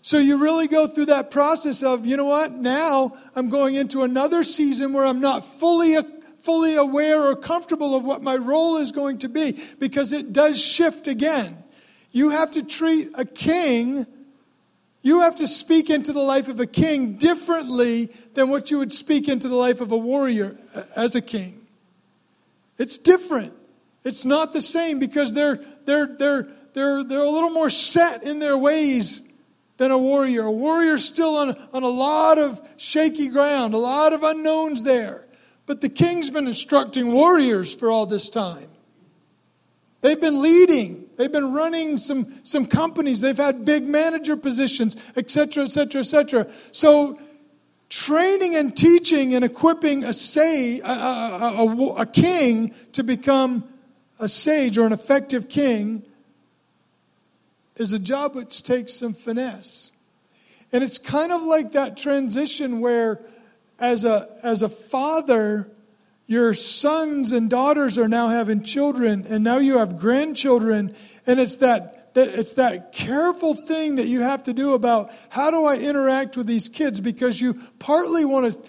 So you really go through that process of, you know what, now I'm going into another season where I'm not fully fully aware or comfortable of what my role is going to be because it does shift again. You have to treat a king, you have to speak into the life of a king differently than what you would speak into the life of a warrior as a king. It's different. It's not the same because they're, they're, they're, they're, they're a little more set in their ways than a warrior. A warrior's still on, on a lot of shaky ground, a lot of unknowns there. But the king's been instructing warriors for all this time. They've been leading. They've been running some, some companies. They've had big manager positions, etc., etc., etc. So, training and teaching and equipping a, say, a, a, a, a king to become a sage or an effective king is a job which takes some finesse. And it's kind of like that transition where, as a, as a father, your sons and daughters are now having children, and now you have grandchildren, and it's that, that it's that careful thing that you have to do about how do I interact with these kids because you partly want to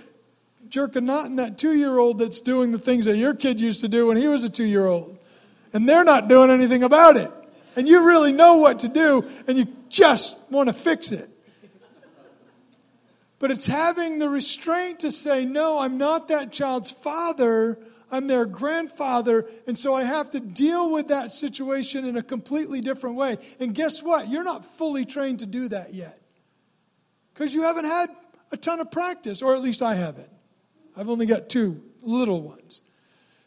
jerk a knot in that two year old that's doing the things that your kid used to do when he was a two year old. And they're not doing anything about it. And you really know what to do, and you just want to fix it. But it's having the restraint to say, no, I'm not that child's father. I'm their grandfather. And so I have to deal with that situation in a completely different way. And guess what? You're not fully trained to do that yet. Because you haven't had a ton of practice, or at least I haven't. I've only got two little ones.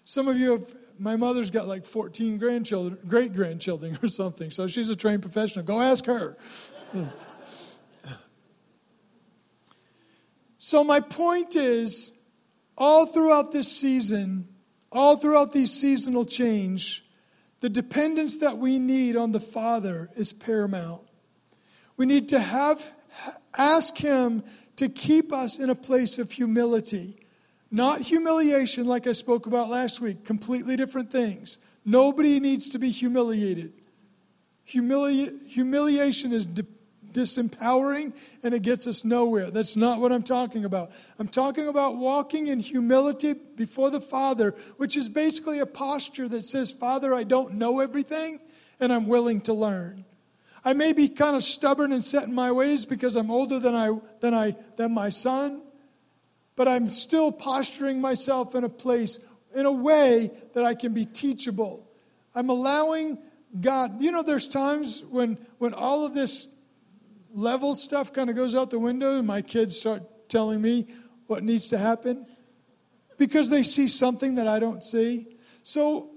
Some of you have, my mother's got like 14 grandchildren, great grandchildren or something, so she's a trained professional. Go ask her. So, my point is all throughout this season, all throughout these seasonal change, the dependence that we need on the Father is paramount. We need to have ask him to keep us in a place of humility not humiliation, like I spoke about last week, completely different things. Nobody needs to be humiliated. Humili- humiliation is disempowering and it gets us nowhere. That's not what I'm talking about. I'm talking about walking in humility before the Father, which is basically a posture that says, Father, I don't know everything and I'm willing to learn. I may be kind of stubborn and set in my ways because I'm older than I than I than my son but I'm still posturing myself in a place, in a way that I can be teachable. I'm allowing God, you know, there's times when, when all of this level stuff kind of goes out the window and my kids start telling me what needs to happen because they see something that I don't see. So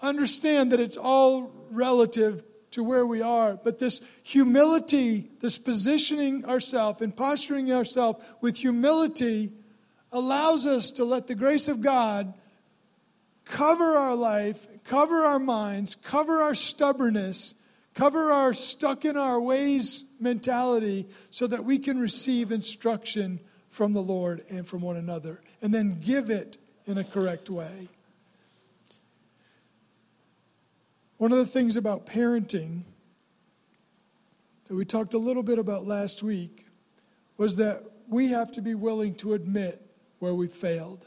understand that it's all relative to where we are. But this humility, this positioning ourselves and posturing ourselves with humility allows us to let the grace of God cover our life, cover our minds, cover our stubbornness, cover our stuck in our ways mentality so that we can receive instruction from the Lord and from one another and then give it in a correct way. One of the things about parenting that we talked a little bit about last week was that we have to be willing to admit where we've failed.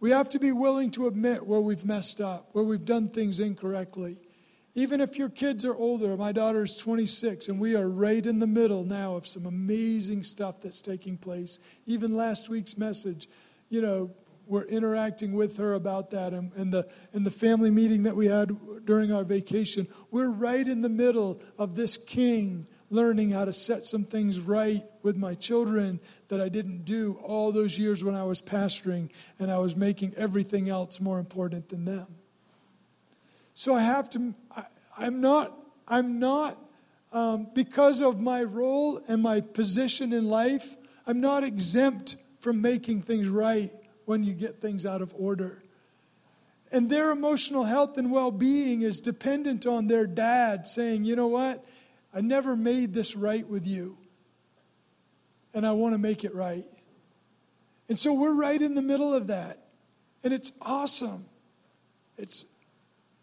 We have to be willing to admit where we've messed up, where we've done things incorrectly. Even if your kids are older, my daughter is 26, and we are right in the middle now of some amazing stuff that's taking place. Even last week's message, you know, we're interacting with her about that and, and, the, and the family meeting that we had during our vacation. We're right in the middle of this king learning how to set some things right with my children that I didn't do all those years when I was pastoring and I was making everything else more important than them. So I have to, I, am not, I'm not, um, because of my role and my position in life, I'm not exempt from making things right when you get things out of order. And their emotional health and well being is dependent on their dad saying, you know what? I never made this right with you, and I want to make it right. And so we're right in the middle of that. And it's awesome. It's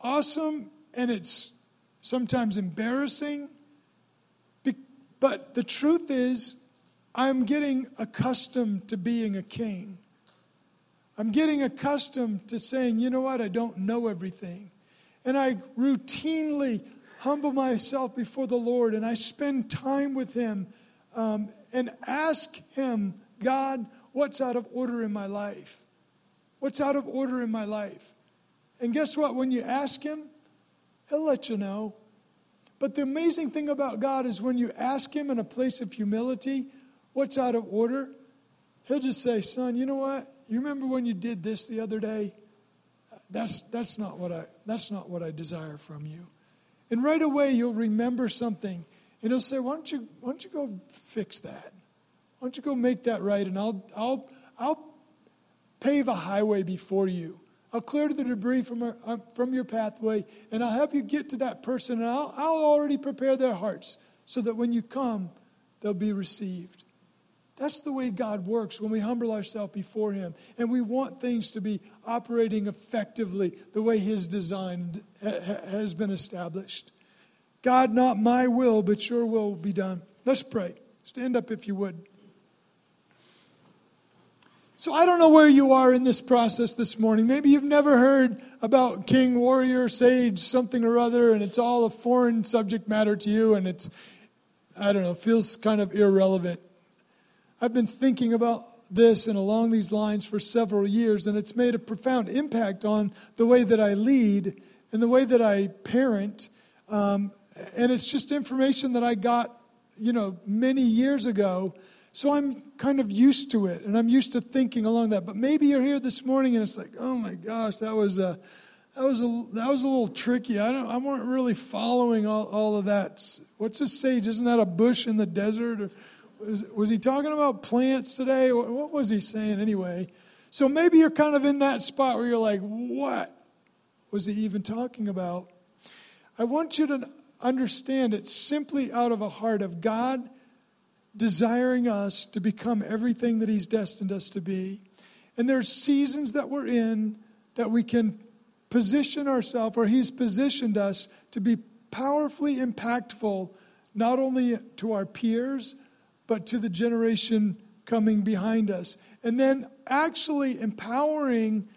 awesome and it's sometimes embarrassing. But the truth is, I'm getting accustomed to being a king. I'm getting accustomed to saying, you know what, I don't know everything. And I routinely humble myself before the Lord and I spend time with Him um, and ask Him, God, what's out of order in my life? What's out of order in my life? And guess what? When you ask Him, He'll let you know. But the amazing thing about God is when you ask Him in a place of humility, what's out of order? He'll just say, Son, you know what? You remember when you did this the other day? That's, that's, not what I, that's not what I desire from you. And right away, you'll remember something. And he'll say, why don't you, why don't you go fix that? Why don't you go make that right? And I'll, I'll, I'll pave a highway before you. I'll clear the debris from, our, uh, from your pathway, and I'll help you get to that person, and I'll, I'll already prepare their hearts so that when you come, they'll be received. That's the way God works when we humble ourselves before Him. And we want things to be operating effectively the way His design has been established. God, not my will, but your will be done. Let's pray. Stand up if you would. So I don't know where you are in this process this morning. Maybe you've never heard about king, warrior, sage, something or other, and it's all a foreign subject matter to you, and it's, I don't know, feels kind of irrelevant. I've been thinking about this and along these lines for several years, and it's made a profound impact on the way that I lead and the way that I parent. Um, and it's just information that I got, you know, many years ago so I'm kind of used to it, and I'm used to thinking along that. But maybe you're here this morning, and it's like, oh my gosh, that was a, that was a, that was a little tricky. I don't, I weren't really following all, all of that. What's a sage? Isn't that a bush in the desert? Or was, was he talking about plants today? What, what was he saying anyway? So maybe you're kind of in that spot where you're like, what was he even talking about? I want you to understand it's simply out of a heart of God desiring us to become everything that He's destined us to be. And there's seasons that we're in that we can position ourselves, or He's positioned us to be powerfully impactful, not only to our peers, but to the generation coming behind us. And then actually empowering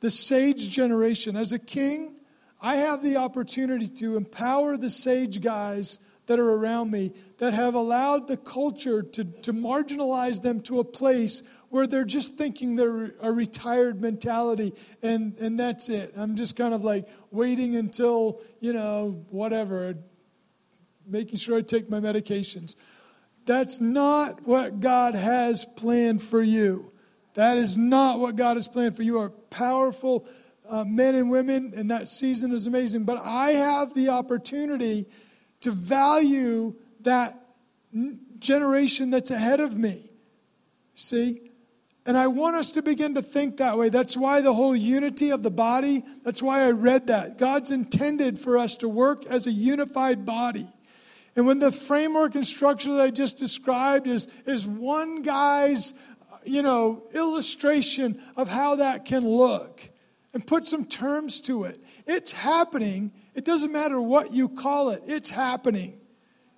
the sage generation. As a king, I have the opportunity to empower the sage guys that are around me that have allowed the culture to, to marginalize them to a place where they're just thinking they're a retired mentality and, and that's it. I'm just kind of like waiting until, you know, whatever, making sure I take my medications. That's not what God has planned for you. That is not what God has planned for you. Are powerful uh, men and women, and that season is amazing. But I have the opportunity to value that generation that's ahead of me. See? And I want us to begin to think that way. That's why the whole unity of the body, that's why I read that. God's intended for us to work as a unified body. And when the framework and structure that I just described is, is one guy's, you know, illustration of how that can look and put some terms to it. It's happening. It doesn't matter what you call it, it's happening.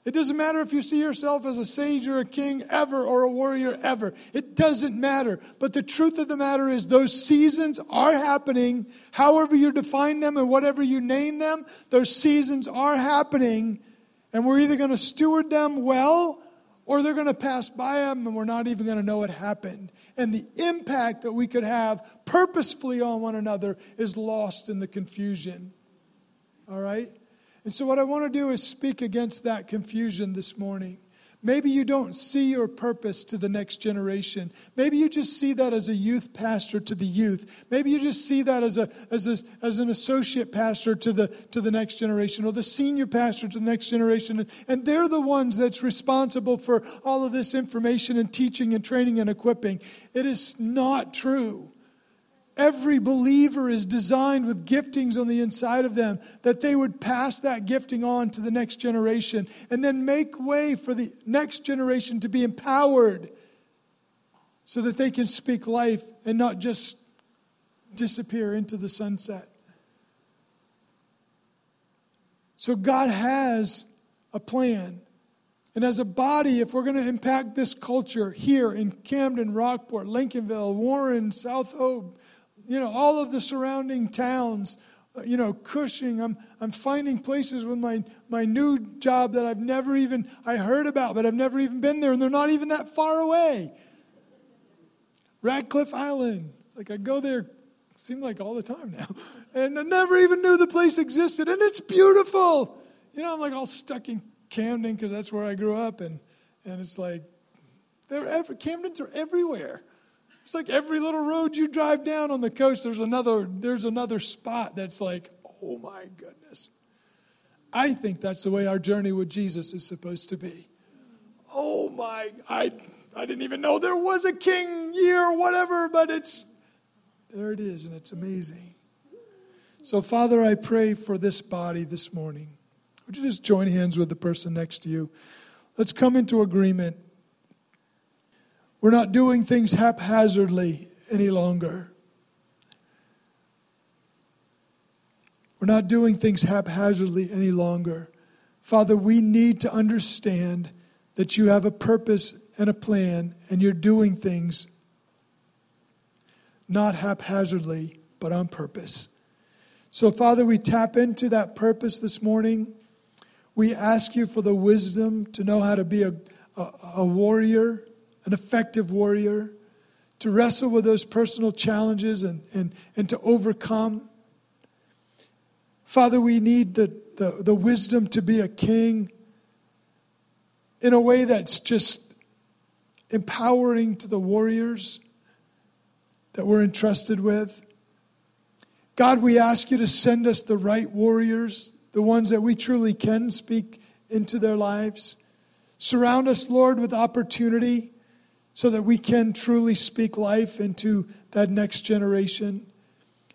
It doesn't matter if you see yourself as a sage or a king ever or a warrior ever. It doesn't matter. But the truth of the matter is, those seasons are happening. However, you define them and whatever you name them, those seasons are happening. And we're either going to steward them well or they're going to pass by them and we're not even going to know it happened. And the impact that we could have purposefully on one another is lost in the confusion. All right? And so, what I want to do is speak against that confusion this morning. Maybe you don't see your purpose to the next generation. Maybe you just see that as a youth pastor to the youth. Maybe you just see that as, a, as, a, as an associate pastor to the, to the next generation or the senior pastor to the next generation. And they're the ones that's responsible for all of this information and teaching and training and equipping. It is not true. Every believer is designed with giftings on the inside of them that they would pass that gifting on to the next generation and then make way for the next generation to be empowered so that they can speak life and not just disappear into the sunset. So God has a plan. And as a body, if we're going to impact this culture here in Camden, Rockport, Lincolnville, Warren, South Hope, you know, all of the surrounding towns, uh, you know, Cushing. I'm, I'm finding places with my, my new job that I've never even, I heard about, but I've never even been there, and they're not even that far away. Radcliffe Island. Like I go there, seems like all the time now. And I never even knew the place existed, and it's beautiful. You know, I'm like all stuck in Camden because that's where I grew up, and, and it's like, they're ever, Camdens are everywhere. It's like every little road you drive down on the coast, there's another, there's another spot that's like, oh my goodness. I think that's the way our journey with Jesus is supposed to be. Oh my, I, I didn't even know there was a king year or whatever, but it's There it is, and it's amazing. So, Father, I pray for this body this morning. Would you just join hands with the person next to you? Let's come into agreement. We're not doing things haphazardly any longer. We're not doing things haphazardly any longer. Father, we need to understand that you have a purpose and a plan, and you're doing things not haphazardly, but on purpose. So, Father, we tap into that purpose this morning. We ask you for the wisdom to know how to be a, a, a warrior, an effective warrior, to wrestle with those personal challenges and, and, and to overcome. Father, we need the, the, the wisdom to be a king in a way that's just empowering to the warriors that we're entrusted with. God, we ask you to send us the right warriors, the ones that we truly can speak into their lives. Surround us, Lord, with opportunity so that we can truly speak life into that next generation.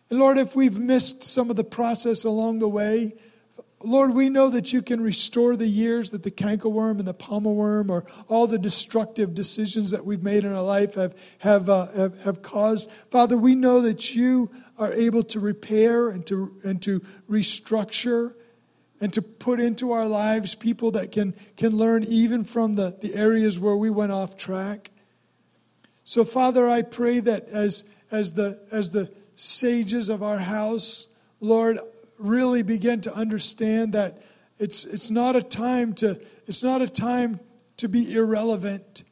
And Lord, if we've missed some of the process along the way, Lord, we know that you can restore the years that the cankerworm and the palmer worm or all the destructive decisions that we've made in our life have, have, uh, have, have, caused. Father, we know that you are able to repair and to, and to restructure and to put into our lives people that can, can learn even from the, the areas where we went off track. So, Father, I pray that as, as, the, as the sages of our house, Lord, really begin to understand that it's, it's not a time to it's not a time to be irrelevant.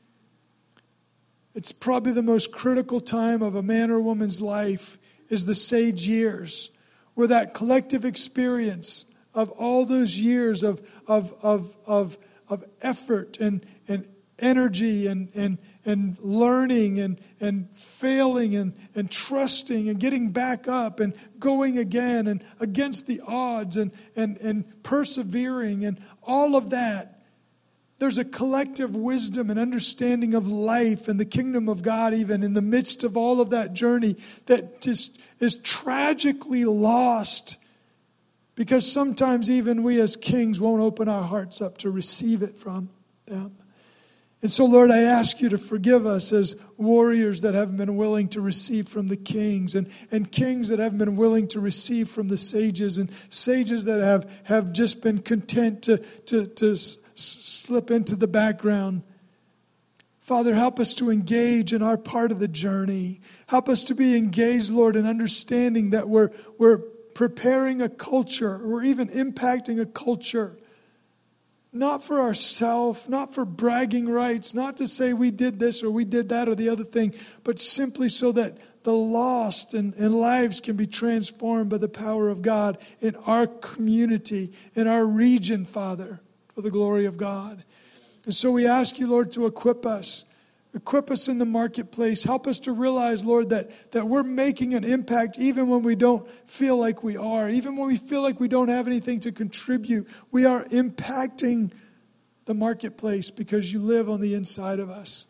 It's probably the most critical time of a man or woman's life is the sage years, where that collective experience of all those years of, of, of, of, of effort and, and energy and, and, and learning and, and failing and, and trusting and getting back up and going again and against the odds and, and, and persevering and all of that. There's a collective wisdom and understanding of life and the kingdom of God, even in the midst of all of that journey, that just is tragically lost because sometimes even we as kings won't open our hearts up to receive it from them. And so, Lord, I ask you to forgive us as warriors that haven't been willing to receive from the kings, and, and kings that haven't been willing to receive from the sages, and sages that have, have just been content to, to, to s- slip into the background. Father, help us to engage in our part of the journey. Help us to be engaged, Lord, in understanding that we're, we're preparing a culture, we're even impacting a culture not for ourselves, not for bragging rights, not to say we did this or we did that or the other thing, but simply so that the lost and, and lives can be transformed by the power of God in our community, in our region, Father, for the glory of God. And so we ask you, Lord, to equip us Equip us in the marketplace. Help us to realize, Lord, that, that we're making an impact even when we don't feel like we are. Even when we feel like we don't have anything to contribute, we are impacting the marketplace because you live on the inside of us.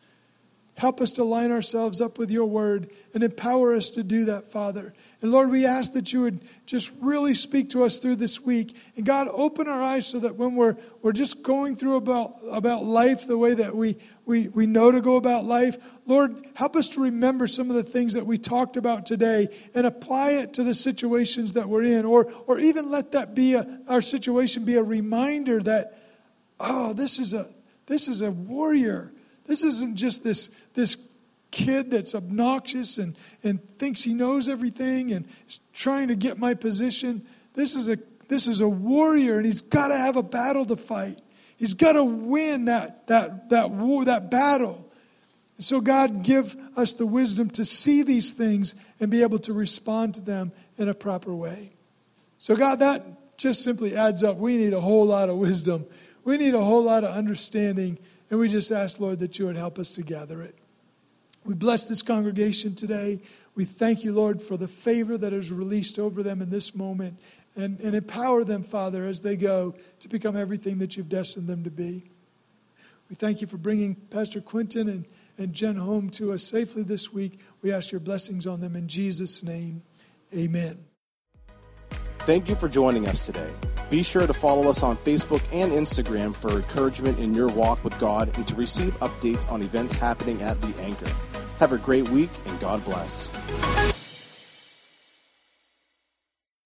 Help us to line ourselves up with your word and empower us to do that, Father. And Lord, we ask that you would just really speak to us through this week. And God, open our eyes so that when we're, we're just going through about, about life the way that we, we, we know to go about life, Lord, help us to remember some of the things that we talked about today and apply it to the situations that we're in. Or, or even let that be a, our situation be a reminder that, oh, this is a, this is a warrior this isn't just this, this kid that's obnoxious and, and thinks he knows everything and is trying to get my position. This is a, this is a warrior, and he's got to have a battle to fight. He's got to win that, that, that war, that battle. So, God, give us the wisdom to see these things and be able to respond to them in a proper way. So, God, that just simply adds up. We need a whole lot of wisdom. We need a whole lot of understanding and we just ask, Lord, that you would help us to gather it. We bless this congregation today. We thank you, Lord, for the favor that is released over them in this moment and, and empower them, Father, as they go to become everything that you've destined them to be. We thank you for bringing Pastor Quinton and, and Jen home to us safely this week. We ask your blessings on them in Jesus' name. Amen. Thank you for joining us today. Be sure to follow us on Facebook and Instagram for encouragement in your walk with God and to receive updates on events happening at The Anchor. Have a great week and God bless.